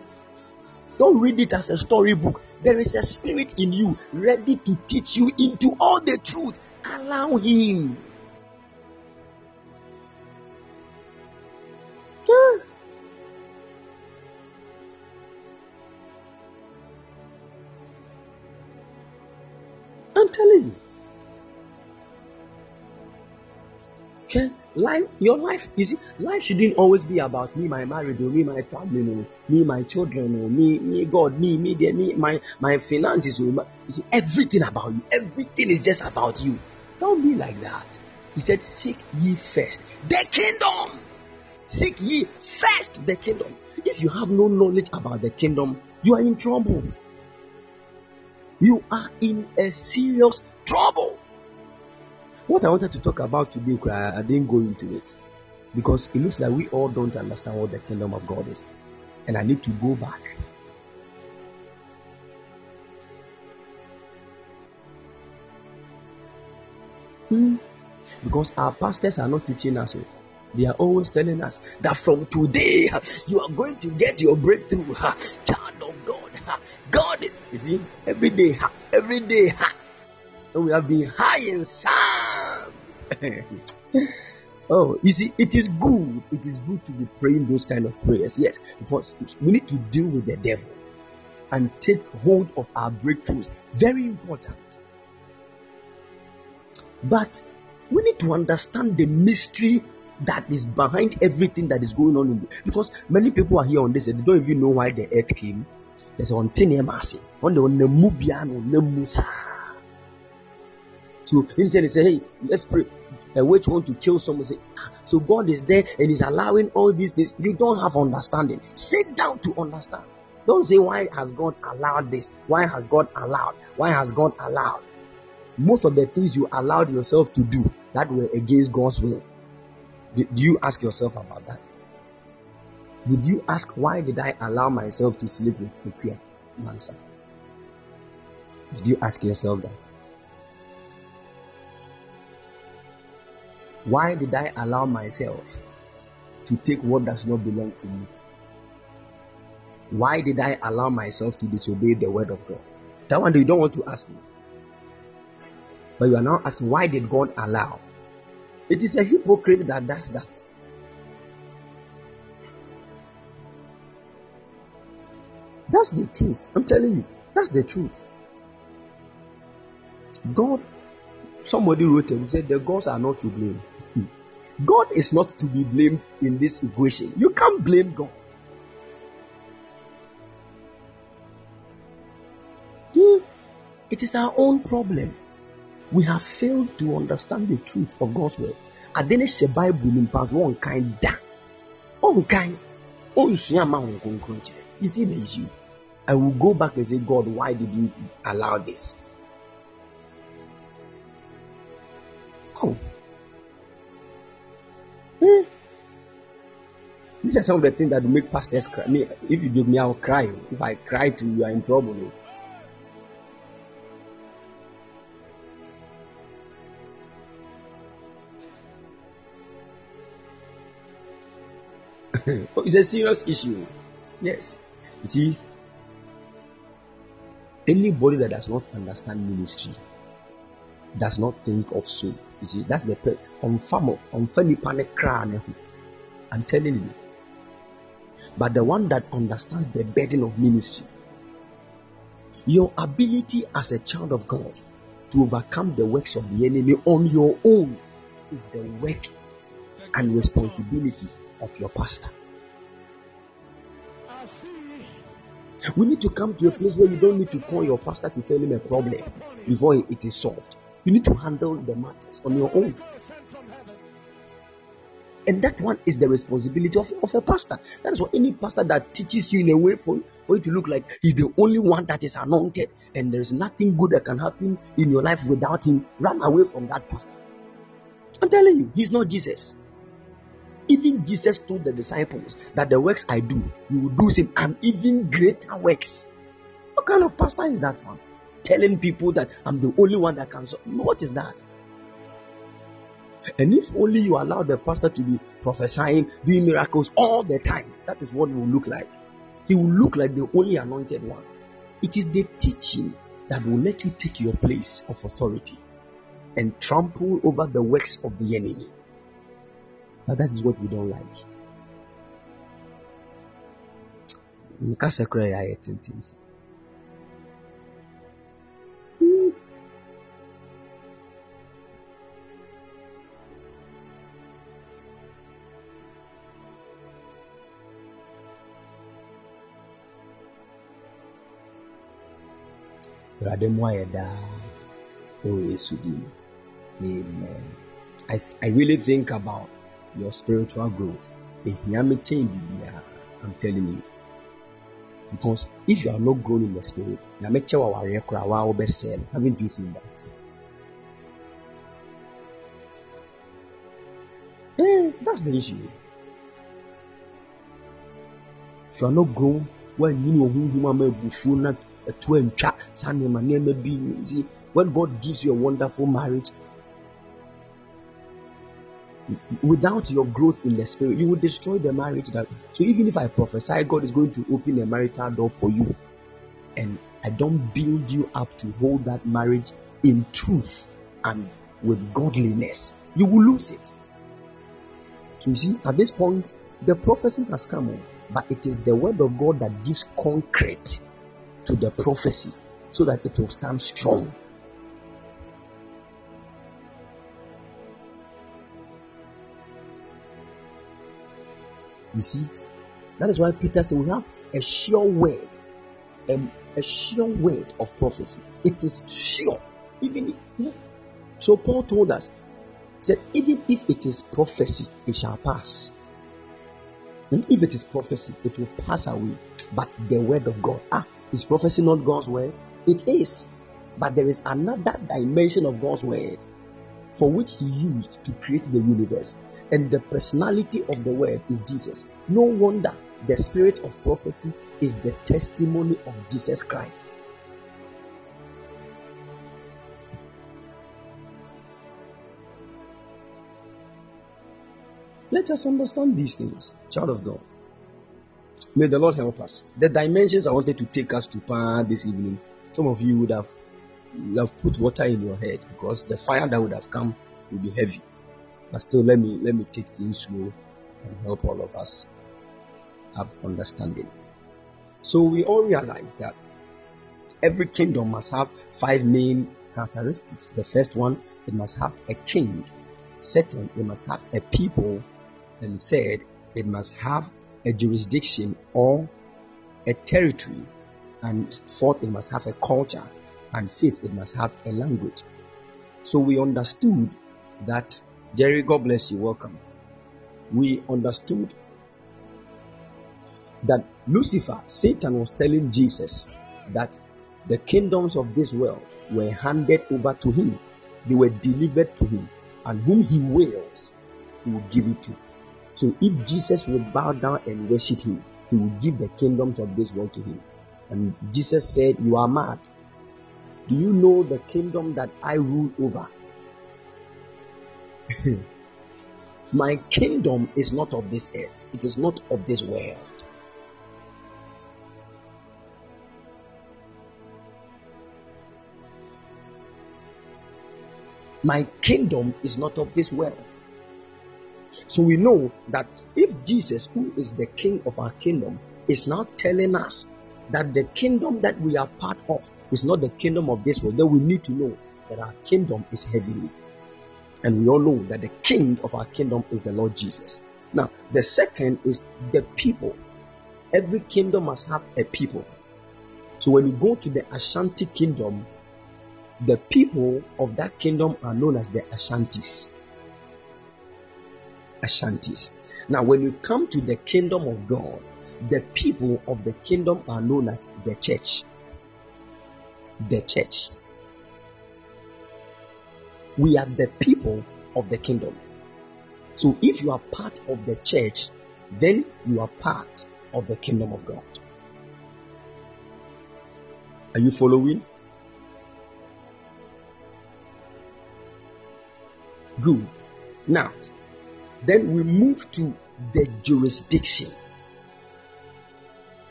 Don't read it as a storybook. There is a spirit in you ready to teach you into all the truth. Allow Him. Ah. I'm telling you. Okay, life, your life, you see, life shouldn't always be about me, my marriage, or me, my family, or me, my children, or me, me, God, me, me, dear, me, my, my finances, or my, you see, everything about you, everything is just about you. Don't be like that. He said, Seek ye first the kingdom. Seek ye first the kingdom. If you have no knowledge about the kingdom, you are in trouble. You are in a serious trouble. What I wanted to talk about today, I didn't go into it because it looks like we all don't understand what the kingdom of God is, and I need to go back. Hmm. Because our pastors are not teaching us. Oh. They are always telling us that from today you are going to get your breakthrough. Child of God. God, you see, every day, every day, and we have been high in some. oh, you see, it is good. It is good to be praying those kind of prayers. Yes, because we need to deal with the devil and take hold of our breakthroughs. Very important. But we need to understand the mystery that is behind everything that is going on in the, because many people are here on this and they don't even know why the earth came there's on tenemasi on the on the mubiano nemusa so in say hey let's pray. A witch want to kill someone say ah, so god is there and he's allowing all these things. You don't have understanding. Sit down to understand. Don't say why has god allowed this? Why has god allowed? Why has god allowed? Most of the things you allowed yourself to do that were against god's will. Do you ask yourself about that did you ask why did I allow myself to sleep with Kukia Mansa? Did you ask yourself that? Why did I allow myself to take what does not belong to me? Why did I allow myself to disobey the word of God? That one you don't want to ask me. But you are now asking, why did God allow? It is a hypocrite that does that. That's the truth. I'm telling you, that's the truth. God, somebody wrote and said the gods are not to blame. God is not to be blamed in this equation. You can't blame God. Hmm. It is our own problem. We have failed to understand the truth of God's word. Ade ne hyɛ Bible nim pa so ɔnkan da. Ɔnkan. Ɔnsua ma kyerɛ. You see the issue. I will go back and say, God, why did you allow this? Oh. Hmm. These are some of the things that make pastors cry. Me, if you give me, I will cry. If I cry to you, are in trouble. oh, it's a serious issue. Yes. You see, anybody that does not understand ministry does not think of soul. You see, that's the funny. I'm telling you. But the one that understands the burden of ministry, your ability as a child of God to overcome the works of the enemy on your own is the work and responsibility of your pastor. We need to come to a place where you don't need to call your pastor to tell him a problem before it is solved. You need to handle the matters on your own. And that one is the responsibility of, of a pastor. That is why any pastor that teaches you in a way for, for you to look like he's the only one that is anointed and there is nothing good that can happen in your life without him, run away from that pastor. I'm telling you, he's not Jesus. Even Jesus told the disciples that the works I do, you will do same and even greater works. What kind of pastor is that one? Telling people that I'm the only one that can. What is that? And if only you allow the pastor to be prophesying, doing miracles all the time, that is what it will look like. He will look like the only anointed one. It is the teaching that will let you take your place of authority and trample over the works of the enemy. But that is what we don't like. Amen. I, I really think about your spiritual growth. I'm telling you. Because if you are not growing in the spirit, haven't you seen that? Eh, that's the issue. If you are not grown, when you know when God gives you a wonderful marriage, without your growth in the spirit, you will destroy the marriage. That so even if I prophesy, God is going to open a marital door for you, and I don't build you up to hold that marriage in truth and with godliness, you will lose it. So you see, at this point, the prophecy has come, but it is the word of God that gives concrete to the prophecy so that it will stand strong. You see, that is why Peter said we have a sure word, um, a sure word of prophecy. It is sure, even so. Paul told us, said even if it is prophecy, it shall pass. And if it is prophecy, it will pass away. But the word of God, ah, is prophecy not God's word? It is, but there is another dimension of God's word for which He used to create the universe and the personality of the word is Jesus. No wonder the spirit of prophecy is the testimony of Jesus Christ. Let us understand these things, child of God. May the Lord help us. The dimensions I wanted to take us to this evening, some of you would have, you have put water in your head because the fire that would have come will be heavy. But still, let me let me take things slow and help all of us have understanding. So we all realize that every kingdom must have five main characteristics. The first one, it must have a king. Second, it must have a people. And third, it must have a jurisdiction or a territory. And fourth, it must have a culture. And faith, it must have a language. So we understood that, Jerry, God bless you, welcome. We understood that Lucifer, Satan was telling Jesus that the kingdoms of this world were handed over to him, they were delivered to him, and whom he wills, he will give it to. So if Jesus would bow down and worship him, he will give the kingdoms of this world to him. And Jesus said, You are mad. Do you know the kingdom that I rule over? My kingdom is not of this earth, it is not of this world. My kingdom is not of this world. So we know that if Jesus, who is the king of our kingdom, is now telling us that the kingdom that we are part of is not the kingdom of this world, then we need to know that our kingdom is heavenly. And we all know that the king of our kingdom is the Lord Jesus. Now, the second is the people. Every kingdom must have a people. So when you go to the Ashanti kingdom, the people of that kingdom are known as the Ashantis. Ashantis. Now, when you come to the kingdom of God, the people of the kingdom are known as the church. The church. We are the people of the kingdom. So, if you are part of the church, then you are part of the kingdom of God. Are you following? Good. Now, then we move to the jurisdiction.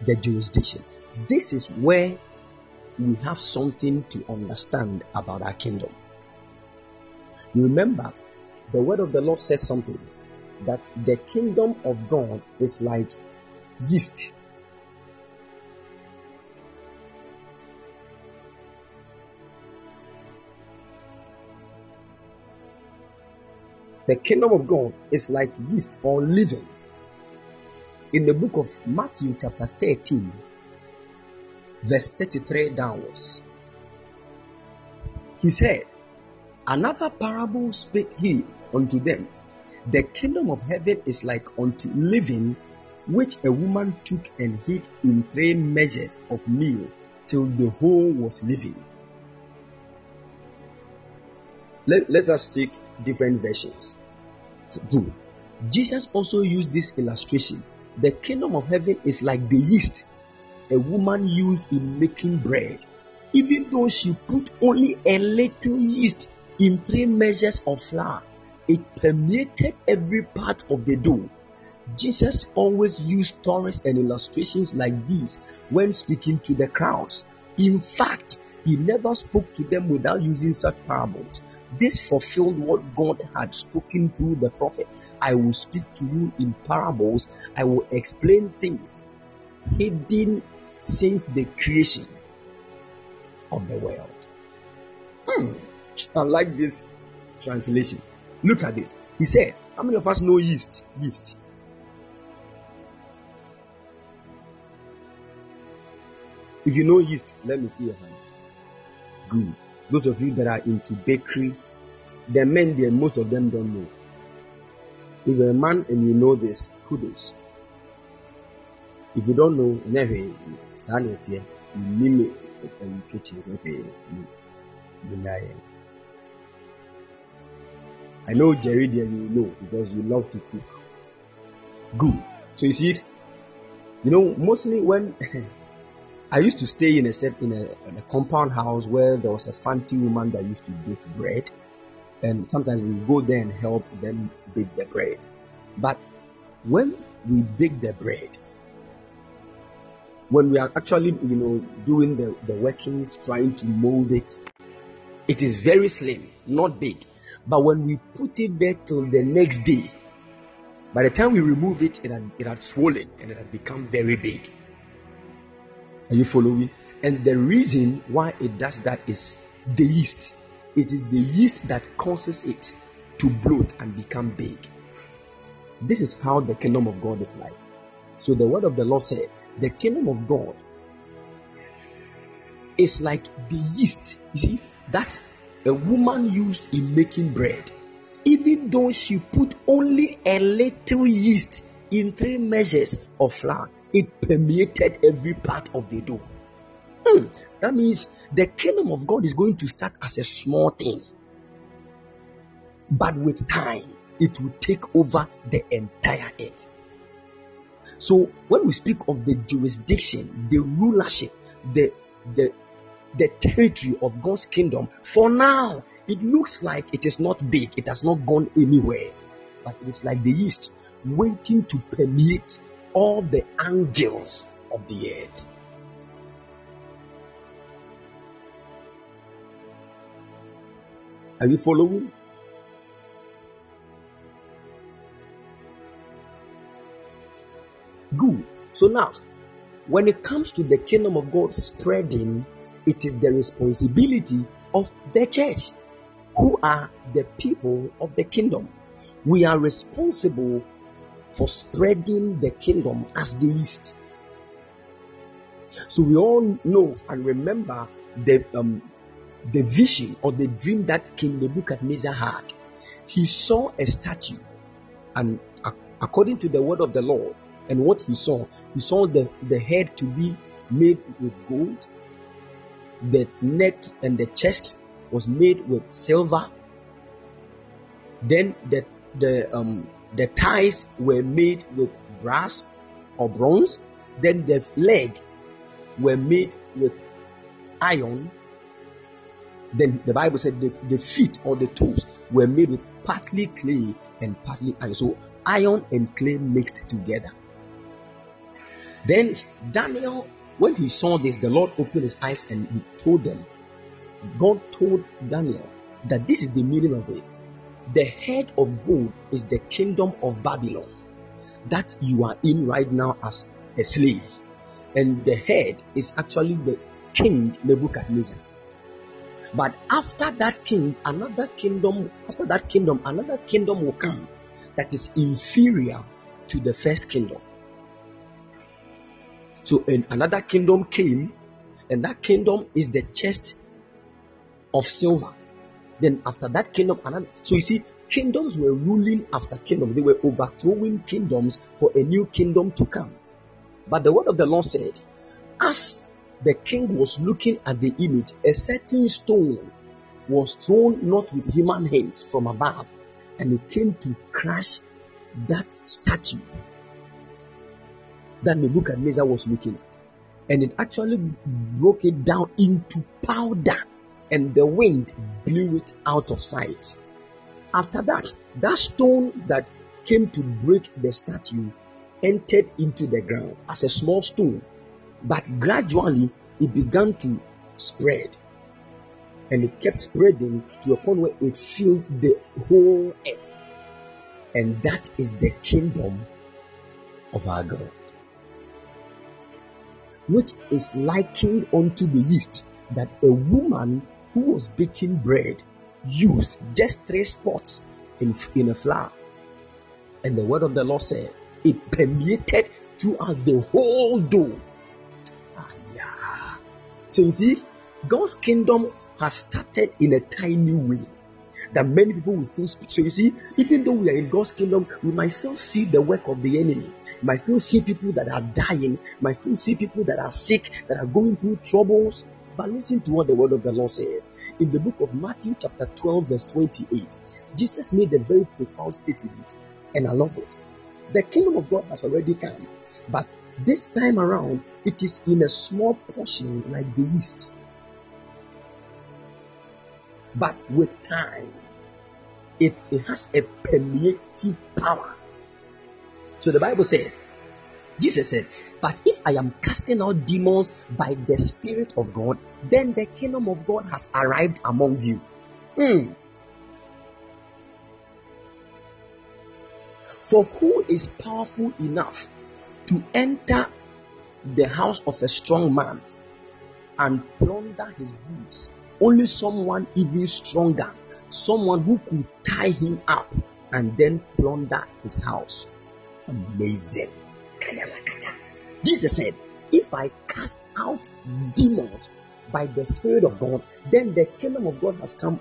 The jurisdiction. This is where we have something to understand about our kingdom. You remember, the word of the Lord says something that the kingdom of God is like yeast The kingdom of God is like yeast or leaven. In the book of Matthew, chapter 13, verse 33 downwards, he said, Another parable spake he unto them. The kingdom of heaven is like unto leaven, which a woman took and hid in three measures of meal till the whole was living. Let, let us take different versions. So, hmm. Jesus also used this illustration. The kingdom of heaven is like the yeast a woman used in making bread. Even though she put only a little yeast in three measures of flour, it permeated every part of the dough. Jesus always used stories and illustrations like these when speaking to the crowds. In fact, he never spoke to them without using such parables. This fulfilled what God had spoken through the prophet. I will speak to you in parables, I will explain things hidden since the creation of the world. Hmm. I like this translation. Look at this. He said, How many of us know yeast? Yeast. If you know yeast, let me see your hand. Good. Those of you that are into bakery, the men there, most of them don't know. If you're a man and you know this, kudos. If you don't know, never kitchen, I know Jerry there you know because you love to cook. Good. So you see, you know, mostly when I used to stay in a set in a, in a, compound house where there was a fancy woman that used to bake bread, and sometimes we go there and help them bake the bread. But when we bake the bread, when we are actually you know doing the, the workings, trying to mold it, it is very slim, not big. But when we put it there till the next day, by the time we remove it, it had, it had swollen and it had become very big. Are you following? And the reason why it does that is the yeast. It is the yeast that causes it to bloat and become big. This is how the kingdom of God is like. So the word of the Lord said, the kingdom of God is like the yeast. You see, that a woman used in making bread. Even though she put only a little yeast in three measures of flour, it permeated every part of the dough. Hmm, that means the kingdom of God is going to start as a small thing, but with time, it will take over the entire earth. So, when we speak of the jurisdiction, the rulership, the the the territory of God's kingdom, for now, it looks like it is not big, it has not gone anywhere, but it is like the yeast waiting to permeate all the angles of the earth. Are you following? Good. So now, when it comes to the kingdom of God spreading, it is the responsibility of the church, who are the people of the kingdom. We are responsible for spreading the kingdom as the yeast. So we all know and remember the um, the vision or the dream that King Nebuchadnezzar had. He saw a statue, and according to the word of the Lord and what he saw, he saw the, the head to be made with gold, the neck and the chest was made with silver. Then the the um the thighs were made with brass or bronze. Then the leg were made with iron. Then the Bible said the, the feet or the toes were made with partly clay and partly iron. So iron and clay mixed together. Then Daniel when he saw this, the Lord opened his eyes and he told them, God told Daniel that this is the meaning of it. The head of gold is the kingdom of Babylon that you are in right now as a slave. And the head is actually the king Nebuchadnezzar. But after that king, another kingdom, after that kingdom, another kingdom will come that is inferior to the first kingdom. So another kingdom came, and that kingdom is the chest of silver. Then after that kingdom, another. So you see, kingdoms were ruling after kingdoms. They were overthrowing kingdoms for a new kingdom to come. But the word of the Lord said, as the king was looking at the image, a certain stone was thrown not with human hands from above, and it came to crush that statue that Nebuchadnezzar was looking at. And it actually broke it down into powder, and the wind blew it out of sight. After that, that stone that came to break the statue entered into the ground as a small stone, but gradually it began to spread. And it kept spreading to a point where it filled the whole earth. And that is the kingdom of our God which is likened unto the yeast that a woman who was baking bread used just three spots in, in a flour. And the word of the Lord said, it permeated throughout the whole dough. Ah, yeah. So you see, God's kingdom has started in a tiny way that many people will still speak. So you see, even though we are in God's kingdom, we might still see the work of the enemy. We might still see people that are dying. We might still see people that are sick, that are going through troubles. But listen to what the word of the Lord said. In the book of Matthew, chapter 12, verse 28, Jesus made a very profound statement, and I love it. The kingdom of God has already come, but this time around, it is in a small portion like the yeast. But with time, it, it has a permeative power. So the Bible said, Jesus said, But if I am casting out demons by the Spirit of God, then the kingdom of God has arrived among you. Mm. For who is powerful enough to enter the house of a strong man and plunder his goods only someone even stronger, someone who could tie him up and then plunder his house. Amazing. Jesus said, If I cast out demons by the Spirit of God, then the kingdom of God has come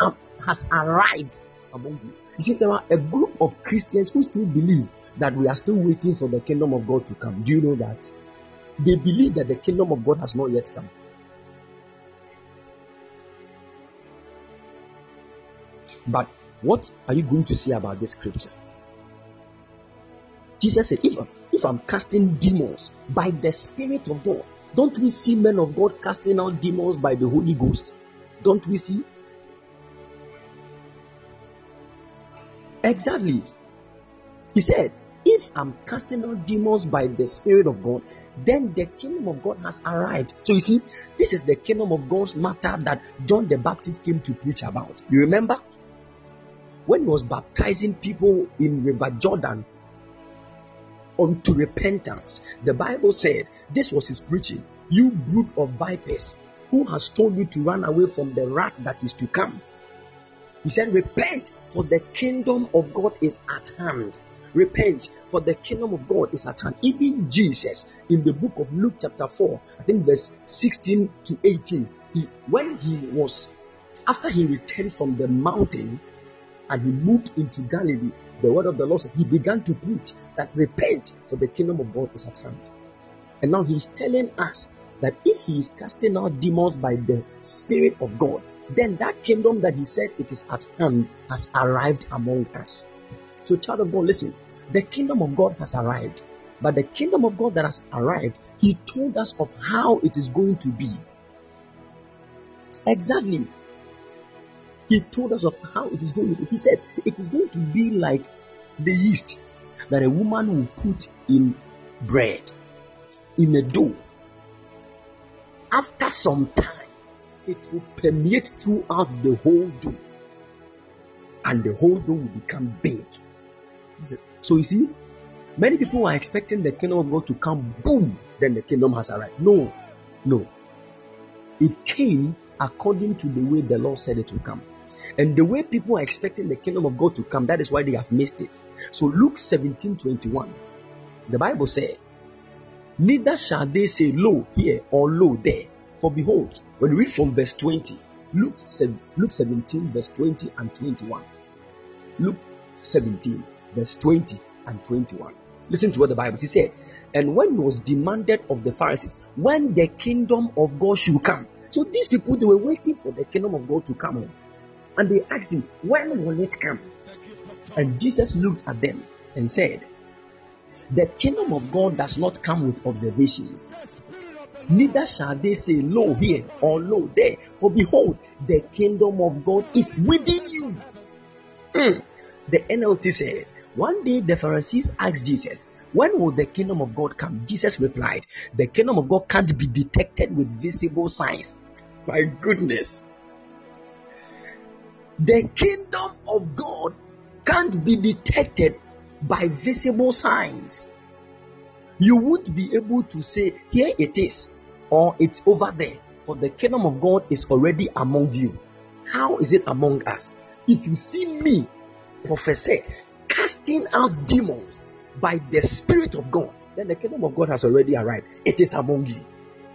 up, has arrived among you. You see, there are a group of Christians who still believe that we are still waiting for the kingdom of God to come. Do you know that? They believe that the kingdom of God has not yet come. But what are you going to say about this scripture? Jesus said, if, if I'm casting demons by the Spirit of God, don't we see men of God casting out demons by the Holy Ghost? Don't we see? Exactly. He said, if I'm casting out demons by the Spirit of God, then the kingdom of God has arrived. So you see, this is the kingdom of God's matter that John the Baptist came to preach about. You remember? When he was baptizing people in River Jordan unto repentance, the Bible said this was his preaching. You brood of vipers, who has told you to run away from the wrath that is to come? He said, Repent, for the kingdom of God is at hand. Repent, for the kingdom of God is at hand. Even Jesus, in the book of Luke, chapter 4, I think verse 16 to 18, he, when he was, after he returned from the mountain and he moved into Galilee, the word of the Lord said, he began to preach that repent, for the kingdom of God is at hand. And now he's telling us that if he is casting out demons by the Spirit of God, then that kingdom that he said it is at hand has arrived among us. So, child of God, listen, the kingdom of God has arrived, but the kingdom of God that has arrived, he told us of how it is going to be. Exactly. He told us of how it is going to be. He said it is going to be like the yeast that a woman will put in bread, in a dough. After some time, it will permeate throughout the whole dough, and the whole dough will become big. So you see, many people are expecting the kingdom of God to come, boom, then the kingdom has arrived. No, no. It came according to the way the Lord said it will come. And the way people are expecting the kingdom of God to come, that is why they have missed it. So Luke 17 21, the Bible said, Neither shall they say, Lo here or Lo there. For behold, when we read from verse 20, Luke, Luke 17, verse 20 and 21. Luke 17, verse 20 and 21. Listen to what the Bible says. He said, And when it was demanded of the Pharisees, when the kingdom of God should come. So these people, they were waiting for the kingdom of God to come. And they asked him, When will it come? And Jesus looked at them and said, The kingdom of God does not come with observations. Neither shall they say, Lo here or Lo there. For behold, the kingdom of God is within you. Mm. The NLT says, One day the Pharisees asked Jesus, When will the kingdom of God come? Jesus replied, The kingdom of God can't be detected with visible signs. My goodness. The kingdom of God can't be detected by visible signs. You won't be able to say, Here it is, or it's over there, for the kingdom of God is already among you. How is it among us? If you see me prophesy casting out demons by the Spirit of God, then the kingdom of God has already arrived. It is among you.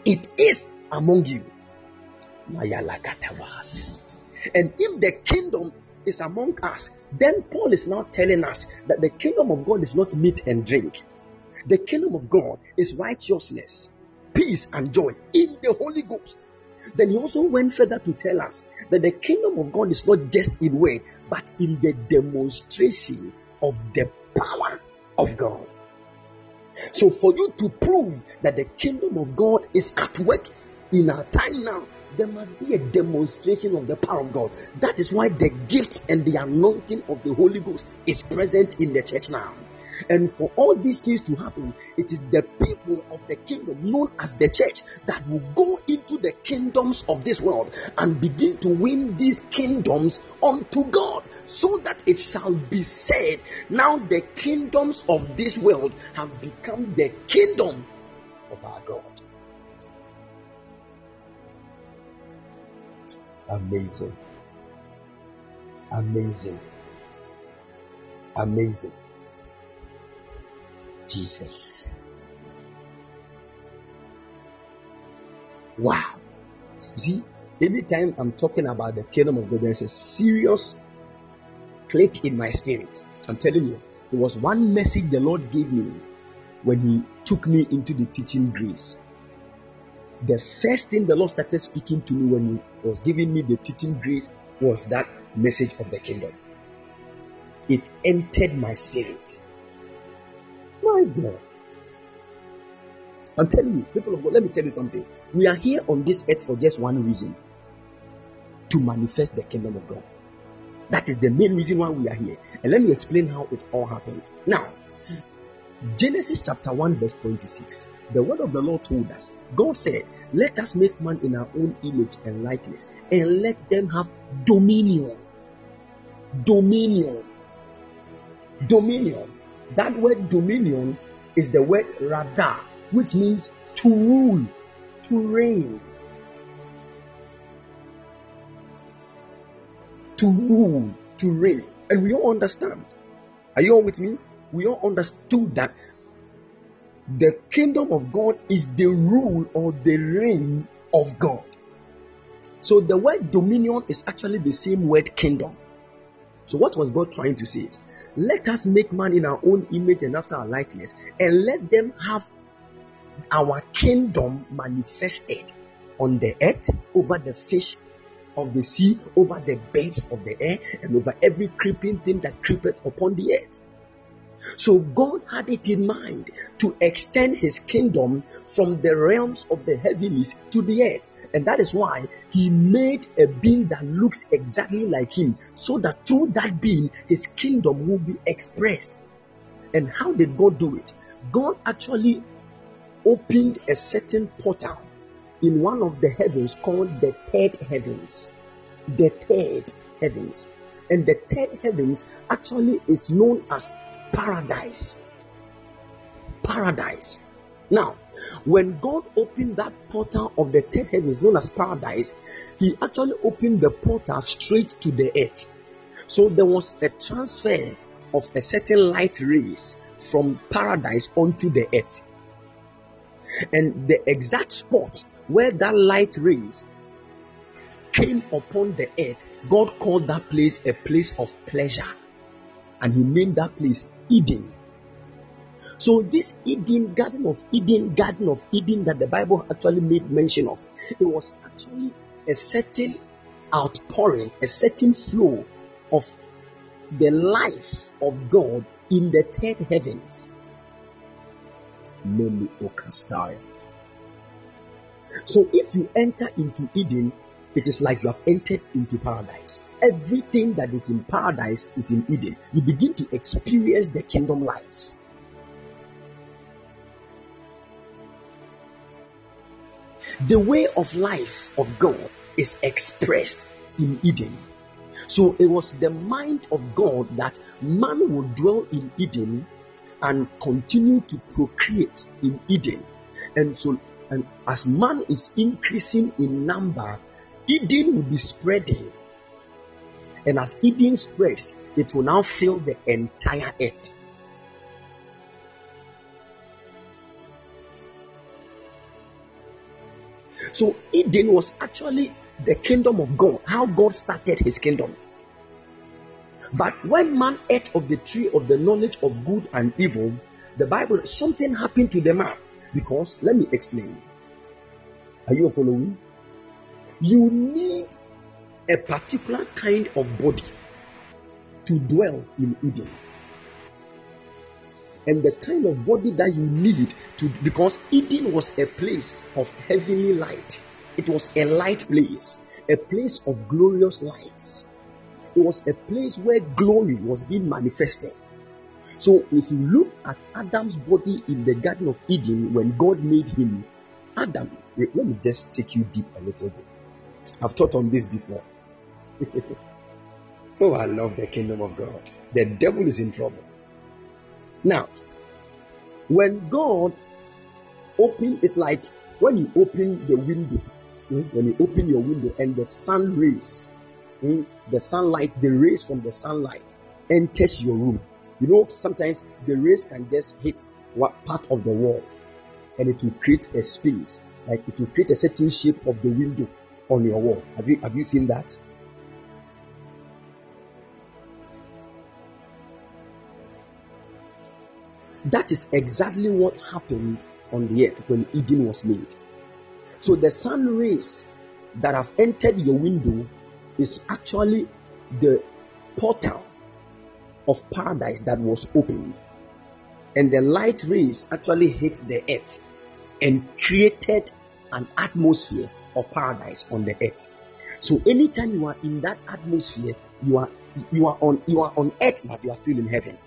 It is among you. And if the kingdom is among us, then Paul is now telling us that the kingdom of God is not meat and drink. The kingdom of God is righteousness, peace, and joy in the Holy Ghost. Then he also went further to tell us that the kingdom of God is not just in word, but in the demonstration of the power of God. So, for you to prove that the kingdom of God is at work in our time now, there must be a demonstration of the power of God. That is why the gift and the anointing of the Holy Ghost is present in the church now. And for all these things to happen, it is the people of the kingdom, known as the church, that will go into the kingdoms of this world and begin to win these kingdoms unto God, so that it shall be said, Now the kingdoms of this world have become the kingdom of our God. Amazing. Amazing. Amazing. Jesus. Wow. See, anytime I'm talking about the kingdom of God, there's a serious click in my spirit. I'm telling you, it was one message the Lord gave me when He took me into the teaching grace. The first thing the Lord started speaking to me when He was giving me the teaching grace was that message of the kingdom. It entered my spirit. My God. I'm telling you, people of God, let me tell you something. We are here on this earth for just one reason to manifest the kingdom of God. That is the main reason why we are here. And let me explain how it all happened. Now, Genesis chapter 1, verse 26. The word of the Lord told us God said, Let us make man in our own image and likeness, and let them have dominion. Dominion. Dominion. That word dominion is the word radah, which means to rule, to reign. To rule, to reign. And we all understand. Are you all with me? We all understood that the kingdom of God is the rule or the reign of God. So the word dominion is actually the same word kingdom. So what was God trying to say? Let us make man in our own image and after our likeness, and let them have our kingdom manifested on the earth, over the fish of the sea, over the birds of the air, and over every creeping thing that creepeth upon the earth. So God had it in mind to extend his kingdom from the realms of the heavens to the earth. And that is why he made a being that looks exactly like him, so that through that being, his kingdom will be expressed. And how did God do it? God actually opened a certain portal in one of the heavens called the third heavens. The third heavens. And the third heavens actually is known as paradise. Paradise. Now, when God opened that portal of the third heaven, known as paradise, He actually opened the portal straight to the earth. So there was a transfer of a certain light rays from paradise onto the earth. And the exact spot where that light rays came upon the earth, God called that place a place of pleasure. And He named that place Eden. So this Eden, Garden of Eden, Garden of Eden that the Bible actually made mention of, it was actually a certain outpouring, a certain flow of the life of God in the third heavens. So if you enter into Eden, it is like you have entered into paradise. Everything that is in paradise is in Eden. You begin to experience the kingdom life. The way of life of God is expressed in Eden. So it was the mind of God that man would dwell in Eden and continue to procreate in Eden. And so, and as man is increasing in number, Eden will be spreading and as Eden spreads, it will now fill the entire earth. So Eden was actually the kingdom of God, how God started his kingdom. But when man ate of the tree of the knowledge of good and evil, the Bible something happened to the man. Because let me explain. Are you following? You need a particular kind of body to dwell in Eden. And the kind of body that you need to, because Eden was a place of heavenly light, it was a light place, a place of glorious lights. It was a place where glory was being manifested. So, if you look at Adam's body in the Garden of Eden when God made him, Adam, let me just take you deep a little bit. I've taught on this before. oh, I love the kingdom of God. The devil is in trouble. Now, when God open, it's like when you open the window, hmm, when you open your window and the sun rays, hmm, the sunlight, the rays from the sunlight enters your room. You know, sometimes the rays can just hit what part of the wall and it will create a space, like it will create a certain shape of the window on your wall. Have you have you seen that? That is exactly what happened on the earth when Eden was made. So the sun rays that have entered your window is actually the portal of paradise that was opened. And the light rays actually hit the earth and created an atmosphere of paradise on the earth. So anytime you are in that atmosphere, you are you are on you are on earth, but you are still in heaven.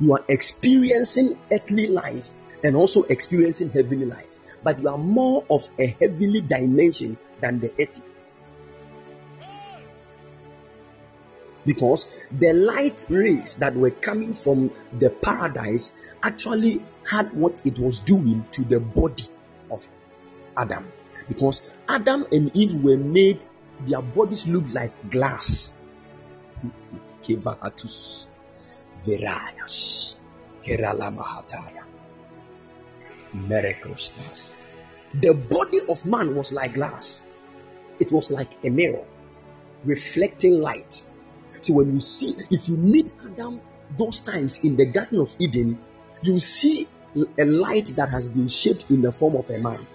You are experiencing earthly life and also experiencing heavenly life, but you are more of a heavenly dimension than the earthly. because the light rays that were coming from the paradise actually had what it was doing to the body of Adam. Because Adam and Eve were made, their bodies looked like glass. Kevahatus Verayas Kerala Mahataya The body of man was like glass, it was like a mirror reflecting light so when you see, if you meet Adam those times in the Garden of Eden, you see a light that has been shaped in the form of a man.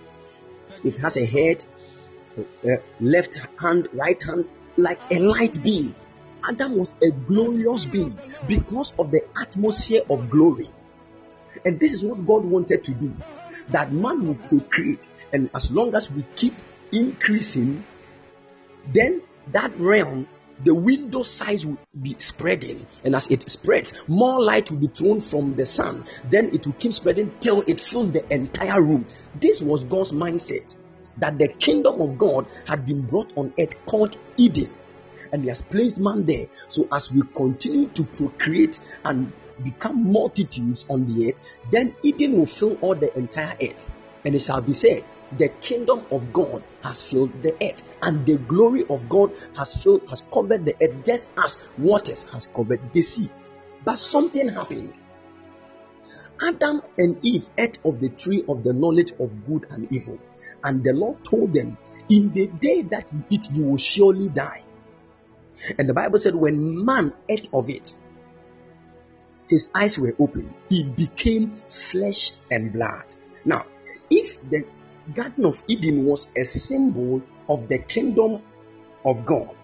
It has a head, a left hand, right hand, like a light beam. Adam was a glorious being because of the atmosphere of glory. And this is what God wanted to do that man will procreate. And as long as we keep increasing, then that realm the window size will be spreading, and as it spreads, more light will be thrown from the sun. Then it will keep spreading till it fills the entire room. This was God's mindset that the kingdom of God had been brought on earth called Eden, and He has placed man there. So, as we continue to procreate and become multitudes on the earth, then Eden will fill all the entire earth, and it shall be said the kingdom of God has filled the earth, and the glory of God has filled has covered the earth, just as waters has covered the sea. But something happened. Adam and Eve ate of the tree of the knowledge of good and evil, and the Lord told them, "In the day that you eat, you will surely die." And the Bible said, when man ate of it, his eyes were opened. He became flesh and blood. Now, if the Garden of Eden was a symbol of the kingdom of God.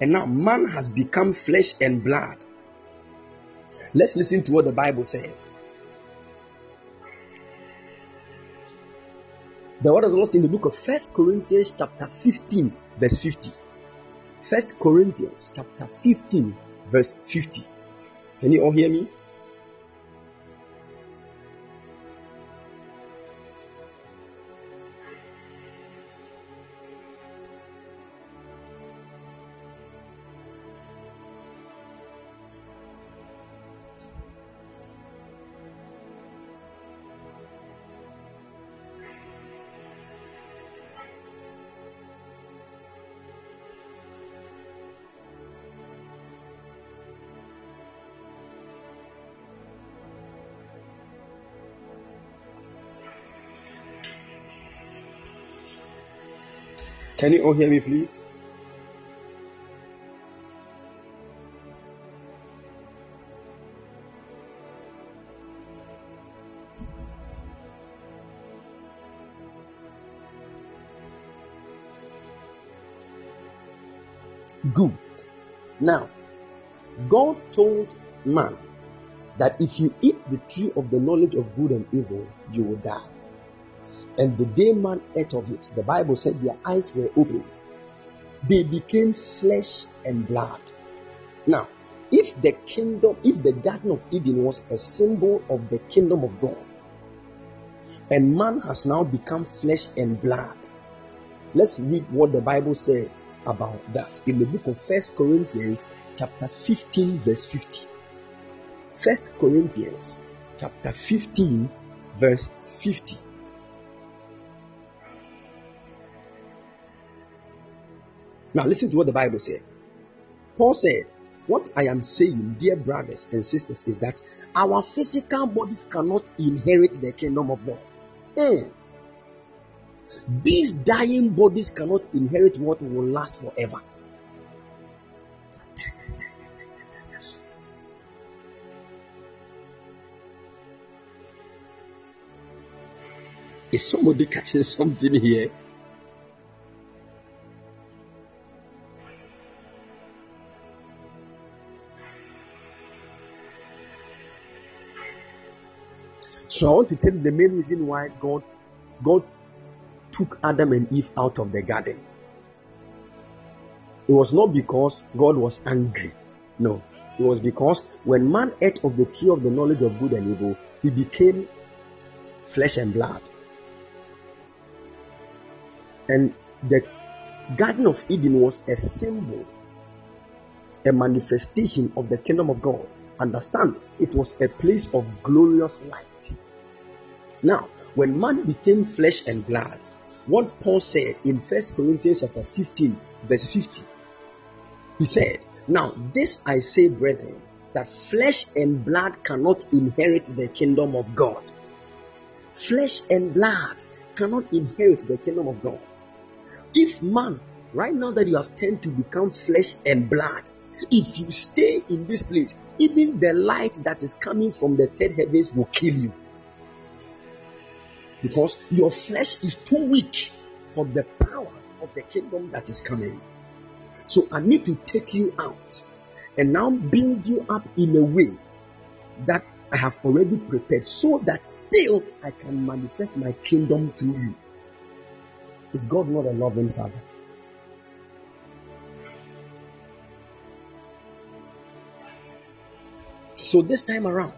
And now man has become flesh and blood. Let's listen to what the Bible said. The word of the Lord in the book of First Corinthians chapter 15 verse 50. First Corinthians chapter 15 verse 50. Can you all hear me? Can you all hear me, please? Good. Now, God told man that if you eat the tree of the knowledge of good and evil, you will die. And the day man ate of it, the Bible said their eyes were open. They became flesh and blood. Now, if the kingdom, if the Garden of Eden was a symbol of the kingdom of God, and man has now become flesh and blood, let's read what the Bible said about that in the book of First Corinthians, chapter 15, verse 50. First Corinthians, chapter 15, verse 50. Now, listen to what the Bible said. Paul said, What I am saying, dear brothers and sisters, is that our physical bodies cannot inherit the kingdom of God. Mm. These dying bodies cannot inherit what will last forever. Is somebody catching something here? So I want to tell you the main reason why God God took Adam and Eve out of the garden. It was not because God was angry. No. It was because when man ate of the tree of the knowledge of good and evil, he became flesh and blood. And the Garden of Eden was a symbol, a manifestation of the kingdom of God. Understand, it was a place of glorious light. Now, when man became flesh and blood, what Paul said in 1 Corinthians chapter 15, verse 50, he said, Now this I say, brethren, that flesh and blood cannot inherit the kingdom of God. Flesh and blood cannot inherit the kingdom of God. If man, right now that you have turned to become flesh and blood, if you stay in this place, even the light that is coming from the third heavens will kill you. Because your flesh is too weak for the power of the kingdom that is coming. So I need to take you out and now build you up in a way that I have already prepared so that still I can manifest my kingdom through you. Is God not a loving Father? So this time around,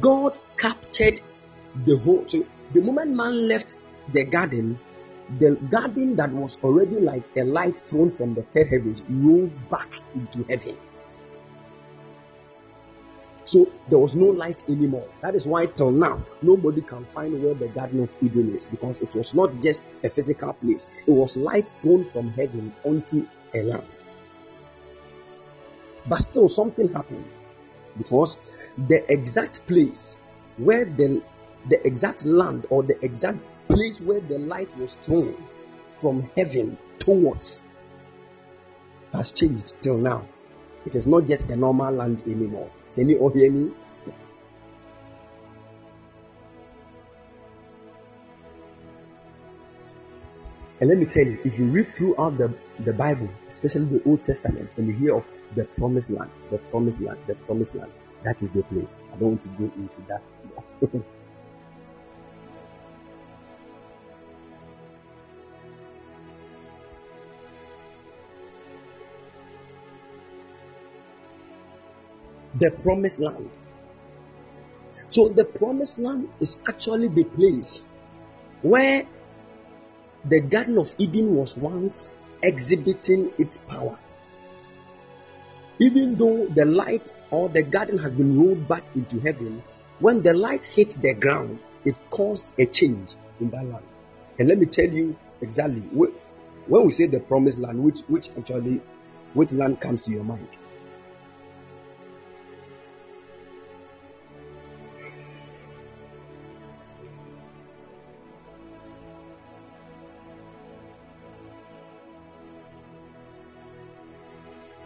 God captured the whole. So the moment man left the garden, the garden that was already like a light thrown from the third heavens rolled back into heaven. So there was no light anymore. That is why till now nobody can find where the Garden of Eden is because it was not just a physical place, it was light thrown from heaven onto a land. But still, something happened because the exact place where the the exact land or the exact place where the light was thrown from heaven towards has changed till now. It is not just a normal land anymore. Can you all hear me? And let me tell you, if you read throughout the, the Bible, especially the Old Testament, and you hear of the promised land, the promised land, the promised land, that is the place. I don't want to go into that. the promised land. So, the promised land is actually the place where the Garden of Eden was once exhibiting its power. Even though the light or the garden has been rolled back into heaven, when the light hit the ground, it caused a change in that land. And let me tell you exactly when we say the promised land, which which actually which land comes to your mind?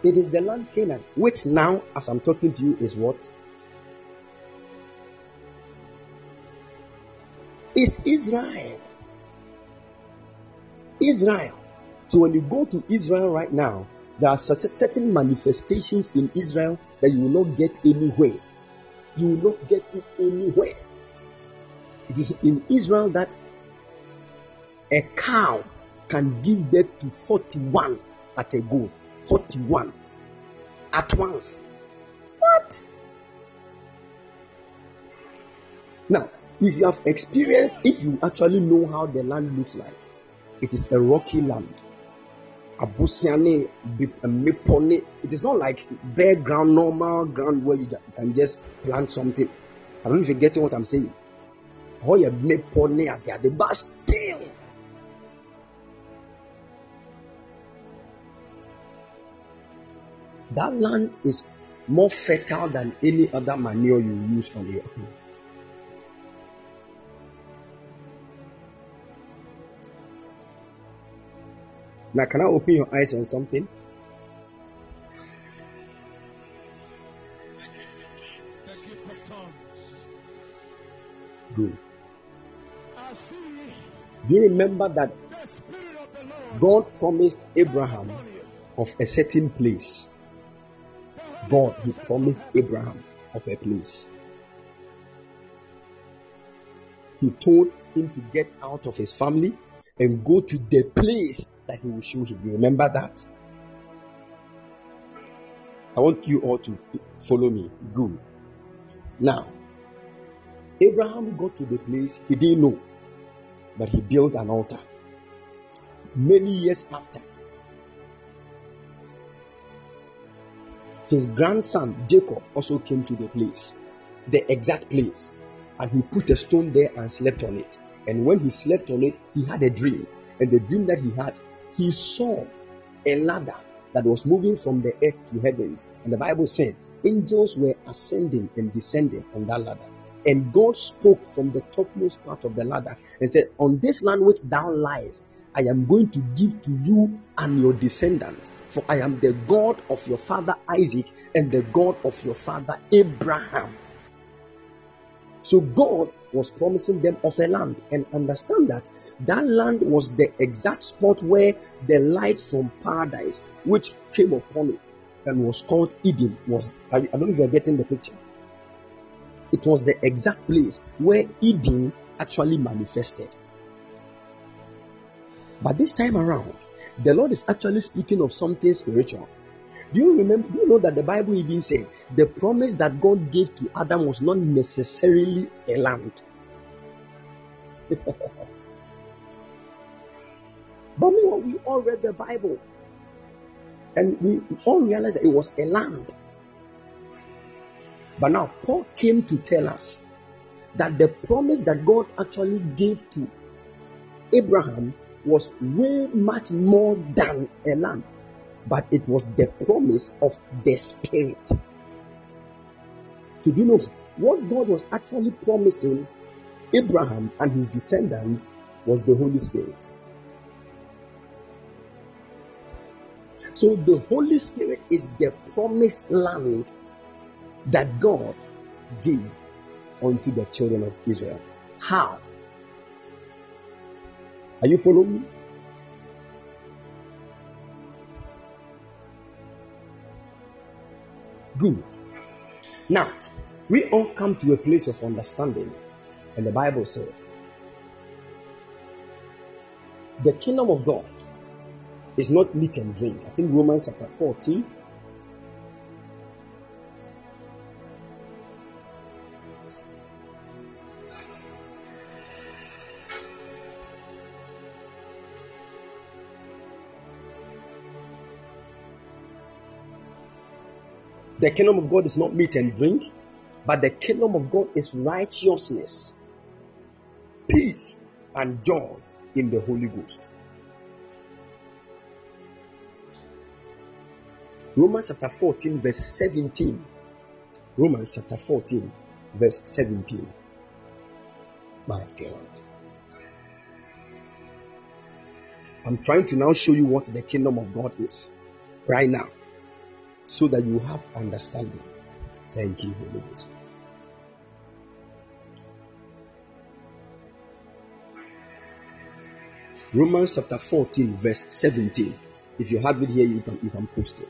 It is the land Canaan, which now, as I'm talking to you, is what? Is Israel. Israel. So when you go to Israel right now, there are such certain manifestations in Israel that you will not get anywhere. You will not get it anywhere. It is in Israel that a cow can give birth to 41 at a go. 41 at once. What? Now, if you have experienced, if you actually know how the land looks like, it is a rocky land. Abusiane, uh, Mepone. It is not like bare ground, normal ground where you can just plant something. I don't know if you're getting what I'm saying. Oh, yeah, Mepone at the but still, that land is more fertile than any other manure you use on your own. Now, can I open your eyes on something? Good. Do you remember that God promised Abraham of a certain place? God, He promised Abraham of a place. He told him to get out of his family and go to the place that he will show him. You remember that? I want you all to follow me. Good. Now, Abraham got to the place he didn't know, but he built an altar. Many years after, his grandson Jacob also came to the place, the exact place, and he put a stone there and slept on it. And when he slept on it, he had a dream. And the dream that he had, he saw a ladder that was moving from the earth to heavens. And the Bible said angels were ascending and descending on that ladder. And God spoke from the topmost part of the ladder and said, On this land which thou liest, I am going to give to you and your descendants. For I am the God of your father Isaac and the God of your father Abraham. So God was promising them of a land and understand that that land was the exact spot where the light from paradise which came upon it and was called Eden was I don't know if you're getting the picture. It was the exact place where Eden actually manifested. But this time around, the Lord is actually speaking of something spiritual. Do you remember? Do you know that the Bible even said the promise that God gave to Adam was not necessarily a land? but meanwhile, we all read the Bible and we all realized that it was a land. But now, Paul came to tell us that the promise that God actually gave to Abraham was way much more than a land but it was the promise of the Spirit. So, do you know what God was actually promising Abraham and his descendants was the Holy Spirit? So, the Holy Spirit is the promised land that God gave unto the children of Israel. How? Are you following me? Good. Now, we all come to a place of understanding, and the Bible said, the kingdom of God is not meat and drink. I think Romans chapter 14, The kingdom of God is not meat and drink, but the kingdom of God is righteousness, peace, and joy in the Holy Ghost. Romans chapter 14, verse 17. Romans chapter 14, verse 17. My God. I'm trying to now show you what the kingdom of God is right now so that you have understanding. Thank you, Holy Ghost. Romans chapter 14, verse 17. If you have it here, you can you can post it.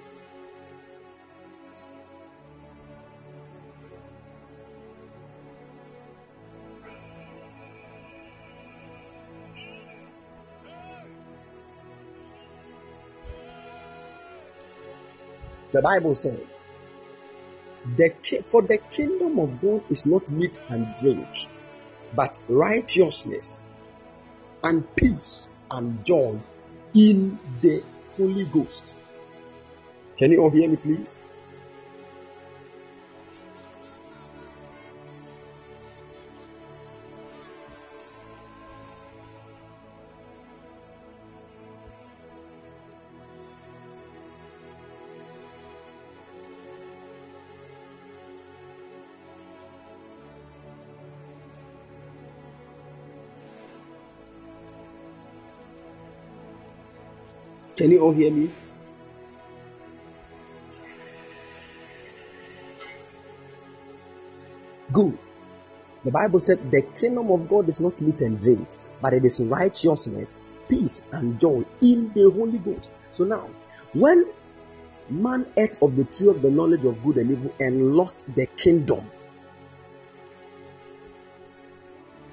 The Bible the, For the kingdom of God is not meat and drink, but righteousness and peace and joy in the Holy Ghost. Can you all hear me, please? Can you all hear me? Good. The Bible said the kingdom of God is not meat and drink, but it is righteousness, peace, and joy in the Holy Ghost. So now, when man ate of the tree of the knowledge of good and evil and lost the kingdom,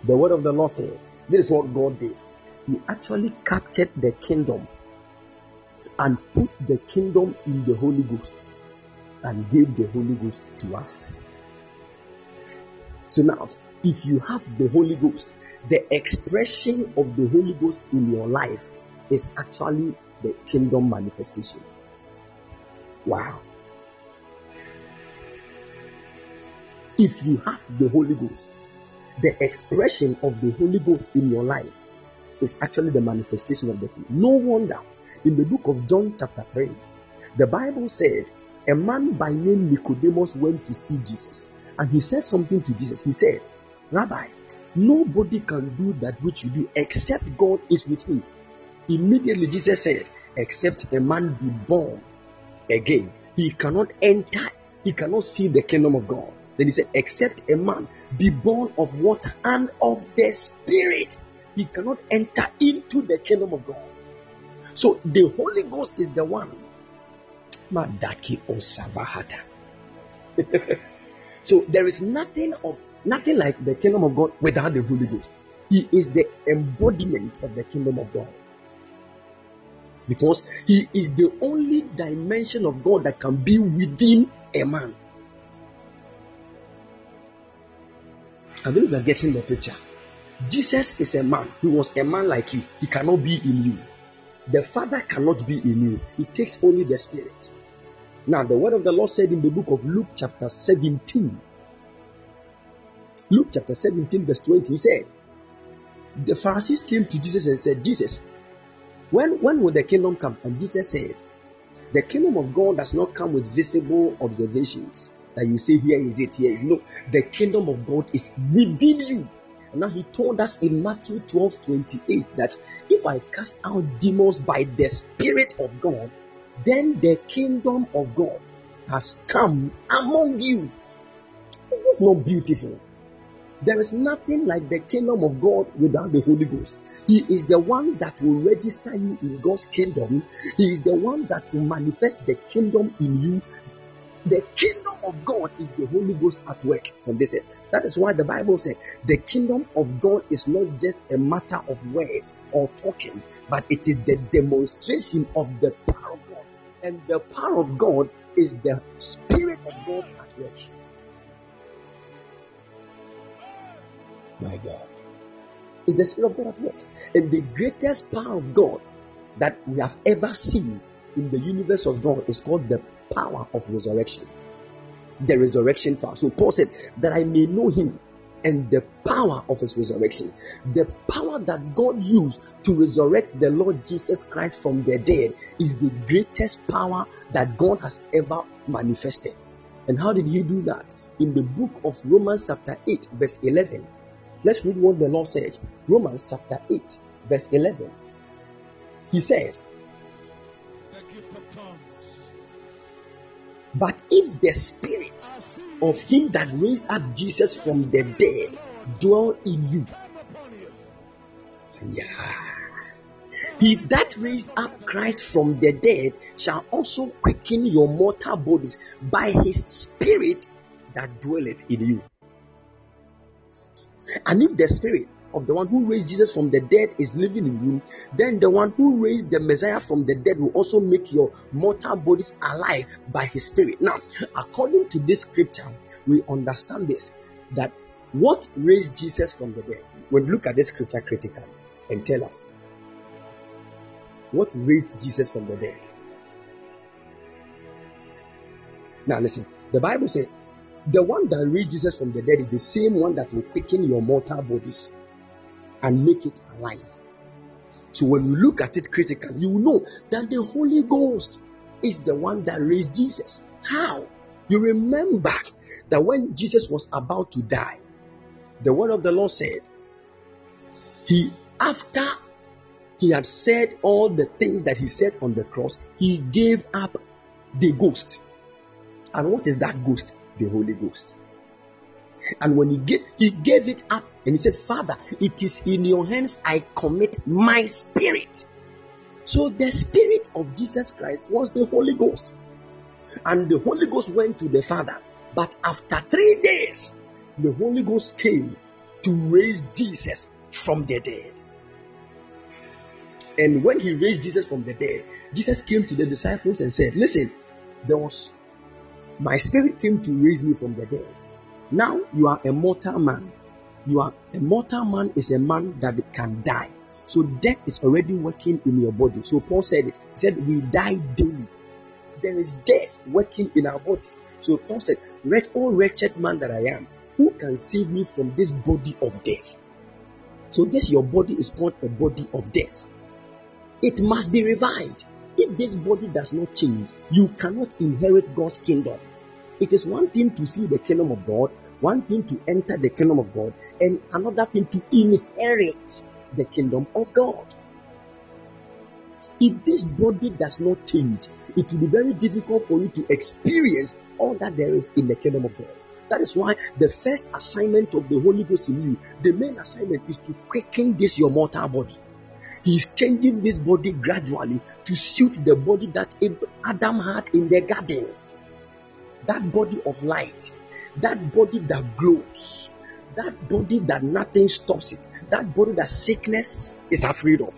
the word of the Lord said, This is what God did. He actually captured the kingdom and put the kingdom in the Holy Ghost and gave the Holy Ghost to us. So now, if you have the Holy Ghost, the expression of the Holy Ghost in your life is actually the kingdom manifestation. Wow. If you have the Holy Ghost, the expression of the Holy Ghost in your life is actually the manifestation of the kingdom. No wonder in the book of John, chapter 3, the Bible said a man by name Nicodemus went to see Jesus and he said something to Jesus. He said, Rabbi, nobody can do that which you do except God is with him. Immediately, Jesus said, Except a man be born again, he cannot enter, he cannot see the kingdom of God. Then he said, Except a man be born of water and of the Spirit, he cannot enter into the kingdom of God. So the Holy Ghost is the one. Madaki Osabahata. So there is nothing of nothing like the kingdom of God without the Holy Ghost. He is the embodiment of the kingdom of God. Because he is the only dimension of God that can be within a man. I believe you're getting the picture. Jesus is a man. He was a man like you. He cannot be in you. The Father cannot be in you. It takes only the Spirit. Now, the word of the Lord said in the book of Luke, chapter 17, Luke chapter 17, verse 20, he said, The Pharisees came to Jesus and said, Jesus, when, when will the kingdom come? And Jesus said, The kingdom of God does not come with visible observations that you say, Here is it, here is no. The kingdom of God is within you. Now he told us in Matthew 12 28 that if I cast out demons by the Spirit of God, then the kingdom of God has come among you. Is this not beautiful? There is nothing like the kingdom of God without the Holy Ghost. He is the one that will register you in God's kingdom. He is the one that will manifest the kingdom in you. The kingdom of God is the Holy Ghost at work on this earth. That is why the Bible said the kingdom of God is not just a matter of words or talking, but it is the demonstration of the power of God and the power of God is the Spirit of God at work. My God. It's the Spirit of God at work. And the greatest power of God that we have ever seen in the universe of God is called the power of resurrection. The resurrection power. So Paul said, That I may know him and the power of his resurrection. The power that God used to resurrect the Lord Jesus Christ from the dead is the greatest power that God has ever manifested. And how did he do that? In the book of Romans, chapter 8, verse 11. Let's read what the Lord said. Romans, chapter 8, verse 11. He said, But if the spirit of him that raised up Jesus from the dead dwell in you. Yeah. He that raised up Christ from the dead shall also quicken your mortal bodies by his spirit that dwelleth in you. And if the spirit of the one who raised Jesus from the dead is living in you, then the one who raised the Messiah from the dead will also make your mortal bodies alive by his spirit. Now, according to this scripture, we understand this that what raised Jesus from the dead, when we look at this scripture critically and tell us what raised Jesus from the dead. Now, listen, the Bible says the one that raised Jesus from the dead is the same one that will quicken your mortal bodies and make it alive. So when you look at it critically, you know that the Holy Ghost is the one that raised Jesus. How? You remember that when Jesus was about to die, the word of the Lord said, He after he had said all the things that he said on the cross, he gave up the ghost. And what is that ghost? The Holy Ghost. And when he gave, he gave it up and he said, Father, it is in your hands I commit my spirit. So the spirit of Jesus Christ was the Holy Ghost. And the Holy Ghost went to the Father. But after three days, the Holy Ghost came to raise Jesus from the dead. And when he raised Jesus from the dead, Jesus came to the disciples and said, Listen, there was my spirit came to raise me from the dead. Now you are a mortal man. You are a mortal man is a man that can die. So death is already working in your body. So Paul said it. He said, We die daily. There is death working in our bodies. So Paul said, Oh wretched man that I am, who can save me from this body of death? So this your body is called a body of death. It must be revived. If this body does not change, you cannot inherit God's kingdom. It is one thing to see the kingdom of God, one thing to enter the kingdom of God, and another thing to inherit the kingdom of God. If this body does not change, it will be very difficult for you to experience all that there is in the kingdom of God. That is why the first assignment of the Holy Ghost in you, the main assignment is to quicken this your mortal body. He is changing this body gradually to suit the body that Adam had in the garden that body of light, that body that glows, that body that nothing stops it, that body that sickness is afraid of,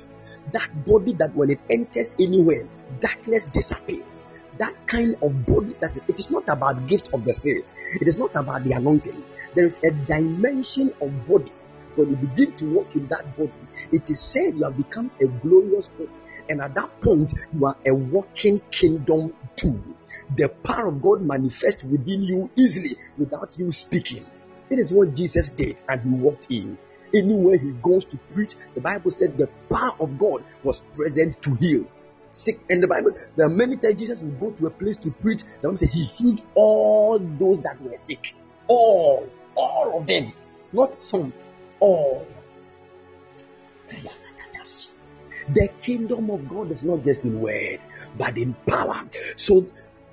that body that when it enters anywhere, darkness disappears. That kind of body that it is not about gift of the spirit, it is not about the anointing. There is a dimension of body. When you begin to walk in that body, it is said you have become a glorious body, and at that point, you are a walking kingdom the power of God manifests within you easily without you speaking. It is what Jesus did, and he walked in. Anywhere he goes to preach, the Bible said the power of God was present to heal. Sick, and the Bible, there are many times Jesus would go to a place to preach. The Bible said he healed all those that were sick. All, all of them, not some, all. The kingdom of God is not just in word, but in power. So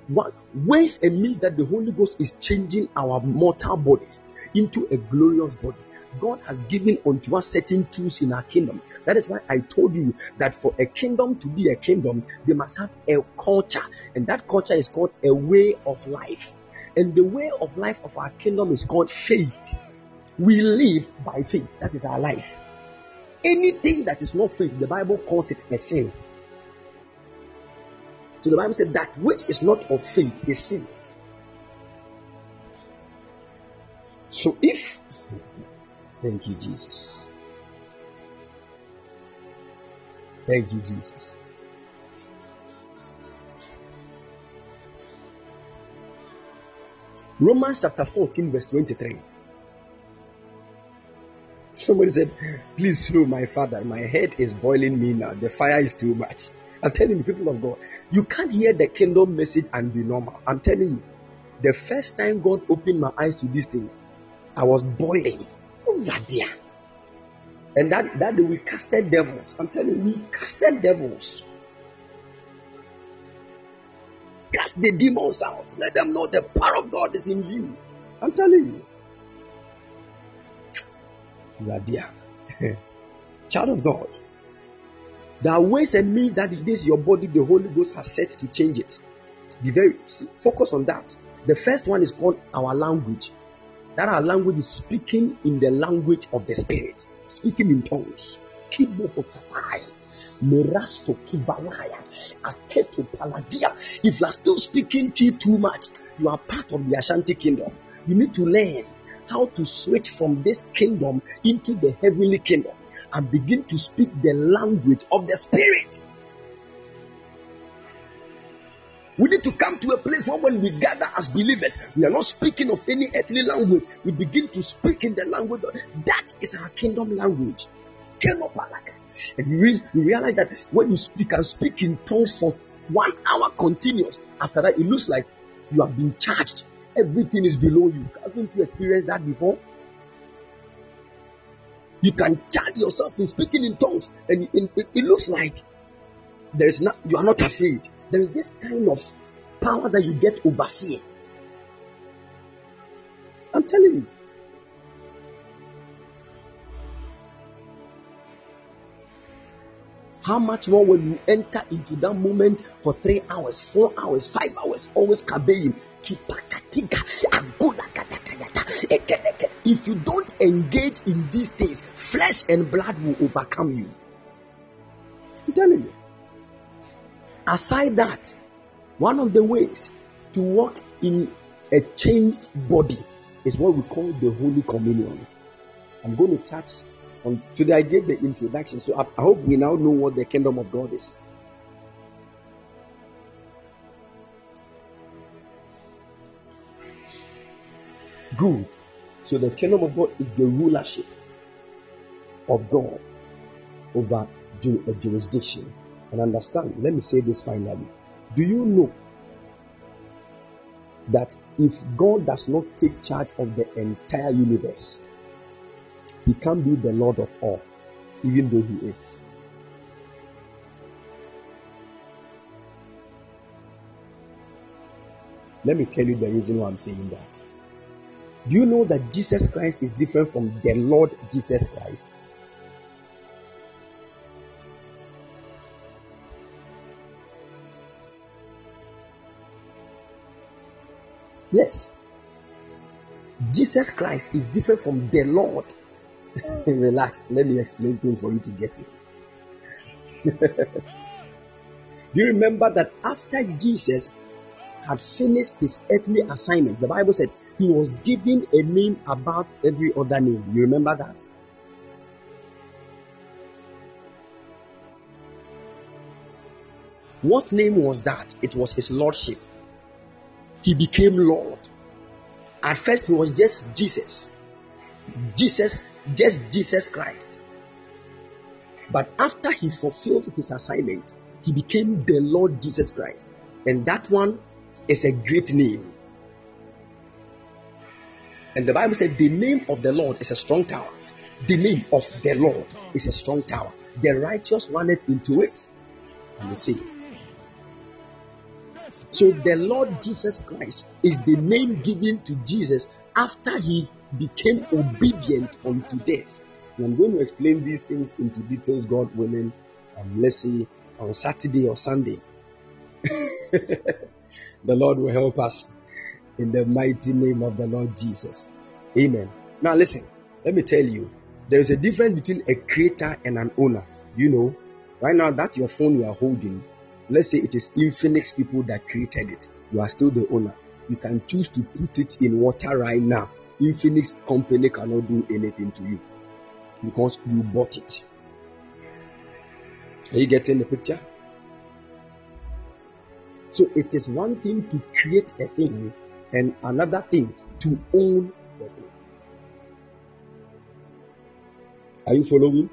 what ways and means that the Holy Ghost is changing our mortal bodies into a glorious body. God has given unto us certain tools in our kingdom. That is why I told you that for a kingdom to be a kingdom, they must have a culture, and that culture is called a way of life. And the way of life of our kingdom is called faith. We live by faith. That is our life. Anything that is not faith, the Bible calls it a sin. So the Bible said that which is not of faith is sin. So if, thank you, Jesus. Thank you, Jesus. Romans chapter 14, verse 23. Somebody said, Please slow my father. My head is boiling me now. The fire is too much. I'm telling you, people of God, you can't hear the kingdom message and be normal. I'm telling you, the first time God opened my eyes to these things, I was boiling oh, over there. And that, that we casted devils. I'm telling you, we casted devils. Cast the demons out. Let them know the power of God is in you. I'm telling you. Radia. Child of God. There are ways and means that it is your body the Holy Ghost has set to change it. Be very focus on that. The first one is called our language. That our language is speaking in the language of the Spirit, speaking in tongues. If you are still speaking key too much, you are part of the Ashanti kingdom. You need to learn how to switch from this kingdom into the heavenly kingdom and begin to speak the language of the Spirit. We need to come to a place where when we gather as believers, we are not speaking of any earthly language. We begin to speak in the language. Of, that is our kingdom language. And you, re- you realize that when you speak and speak in tongues for one hour continuous, after that, it looks like you have been charged. Everything is below you. Haven't you experienced that before? You can charge yourself in speaking in tongues, and it, it, it looks like there is not you are not afraid. There is this kind of power that you get over fear. I'm telling you. How much more when you enter into that moment for three hours, four hours, five hours, always kabeing. If you don't engage in these things, flesh and blood will overcome you. I'm telling you. Aside that, one of the ways to walk in a changed body is what we call the Holy Communion. I'm going to touch on today. I gave the introduction, so I, I hope we now know what the kingdom of God is. Good. So the kingdom of God is the rulership of God over a jurisdiction. And understand, let me say this finally. Do you know that if God does not take charge of the entire universe, He can't be the Lord of all, even though He is. Let me tell you the reason why I'm saying that. Do you know that Jesus Christ is different from the Lord Jesus Christ? Yes. Jesus Christ is different from the Lord. Relax, let me explain things for you to get it. Do you remember that after Jesus had finished his earthly assignment, the Bible said he was given a name above every other name? You remember that? What name was that? It was his lordship he became Lord. At first, he was just Jesus. Jesus, just Jesus Christ. But after he fulfilled his assignment, he became the Lord Jesus Christ. And that one is a great name. And the Bible said the name of the Lord is a strong tower. The name of the Lord is a strong tower. The righteous runneth into it and they saved. So the Lord Jesus Christ is the name given to Jesus after he became obedient unto death. And I'm going to explain these things into details, God willing, um, let's on Saturday or Sunday. the Lord will help us in the mighty name of the Lord Jesus. Amen. Now, listen, let me tell you, there is a difference between a creator and an owner. You know, right now that your phone you are holding let's say it is Infinix people that created it, you are still the owner. You can choose to put it in water right now. Infinix company cannot do anything to you because you bought it. Are you getting the picture? So it is one thing to create a thing and another thing to own the thing. Are you following?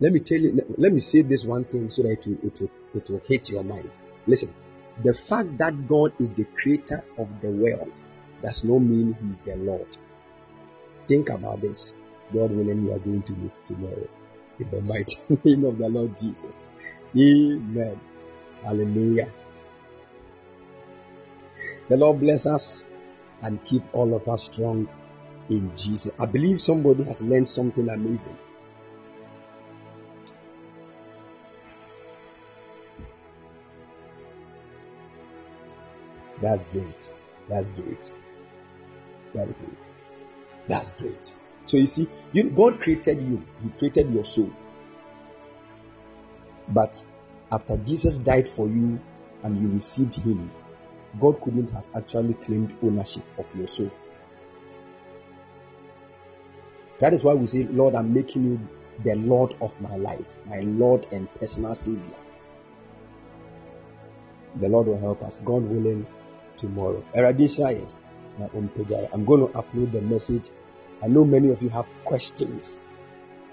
Let me tell you, let me say this one thing so that it will, it will, it will hit your mind. Listen, the fact that God is the creator of the world does not mean He's the Lord. Think about this. God willing, we are going to meet tomorrow. In the mighty name of the Lord Jesus. Amen. Hallelujah. The Lord bless us and keep all of us strong in Jesus. I believe somebody has learned something amazing. That's great. That's great. That's great. That's great. So you see, you, God created you. He created your soul. But after Jesus died for you and you received Him, God couldn't have actually claimed ownership of your soul. That is why we say, Lord, I'm making you the Lord of my life, my Lord and personal Savior. The Lord will help us. God willing, tomorrow. I'm going to upload the message. I know many of you have questions,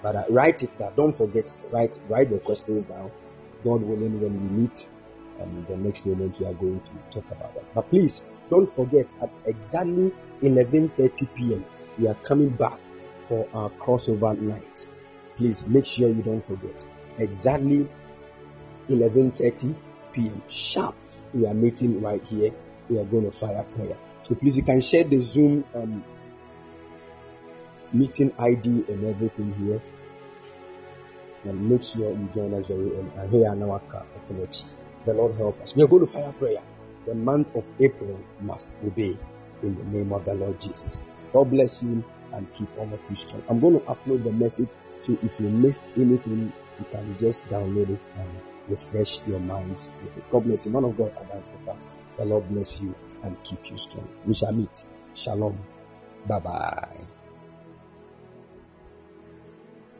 but uh, write it down. Don't forget it. Write write the questions down. God willing, when we meet um, the next moment we are going to talk about that. But please don't forget at exactly 11:30 p.m. we are coming back for our crossover night. Please make sure you don't forget. Exactly 11:30 p.m. sharp. We are meeting right here. We are going to fire prayer. So please, you can share the Zoom um, meeting ID and everything here. And make sure you join us very early. Here now the Lord help us. We are going to fire prayer. The month of April must obey in the name of the Lord Jesus. God bless you and keep all of you strong. I'm going to upload the message so if you missed anything, you can just download it and refresh your minds with it. God bless you. Man of God, Adam Fuka. The Lord bless you and keep you strong. We shall meet. Shalom. Bye bye.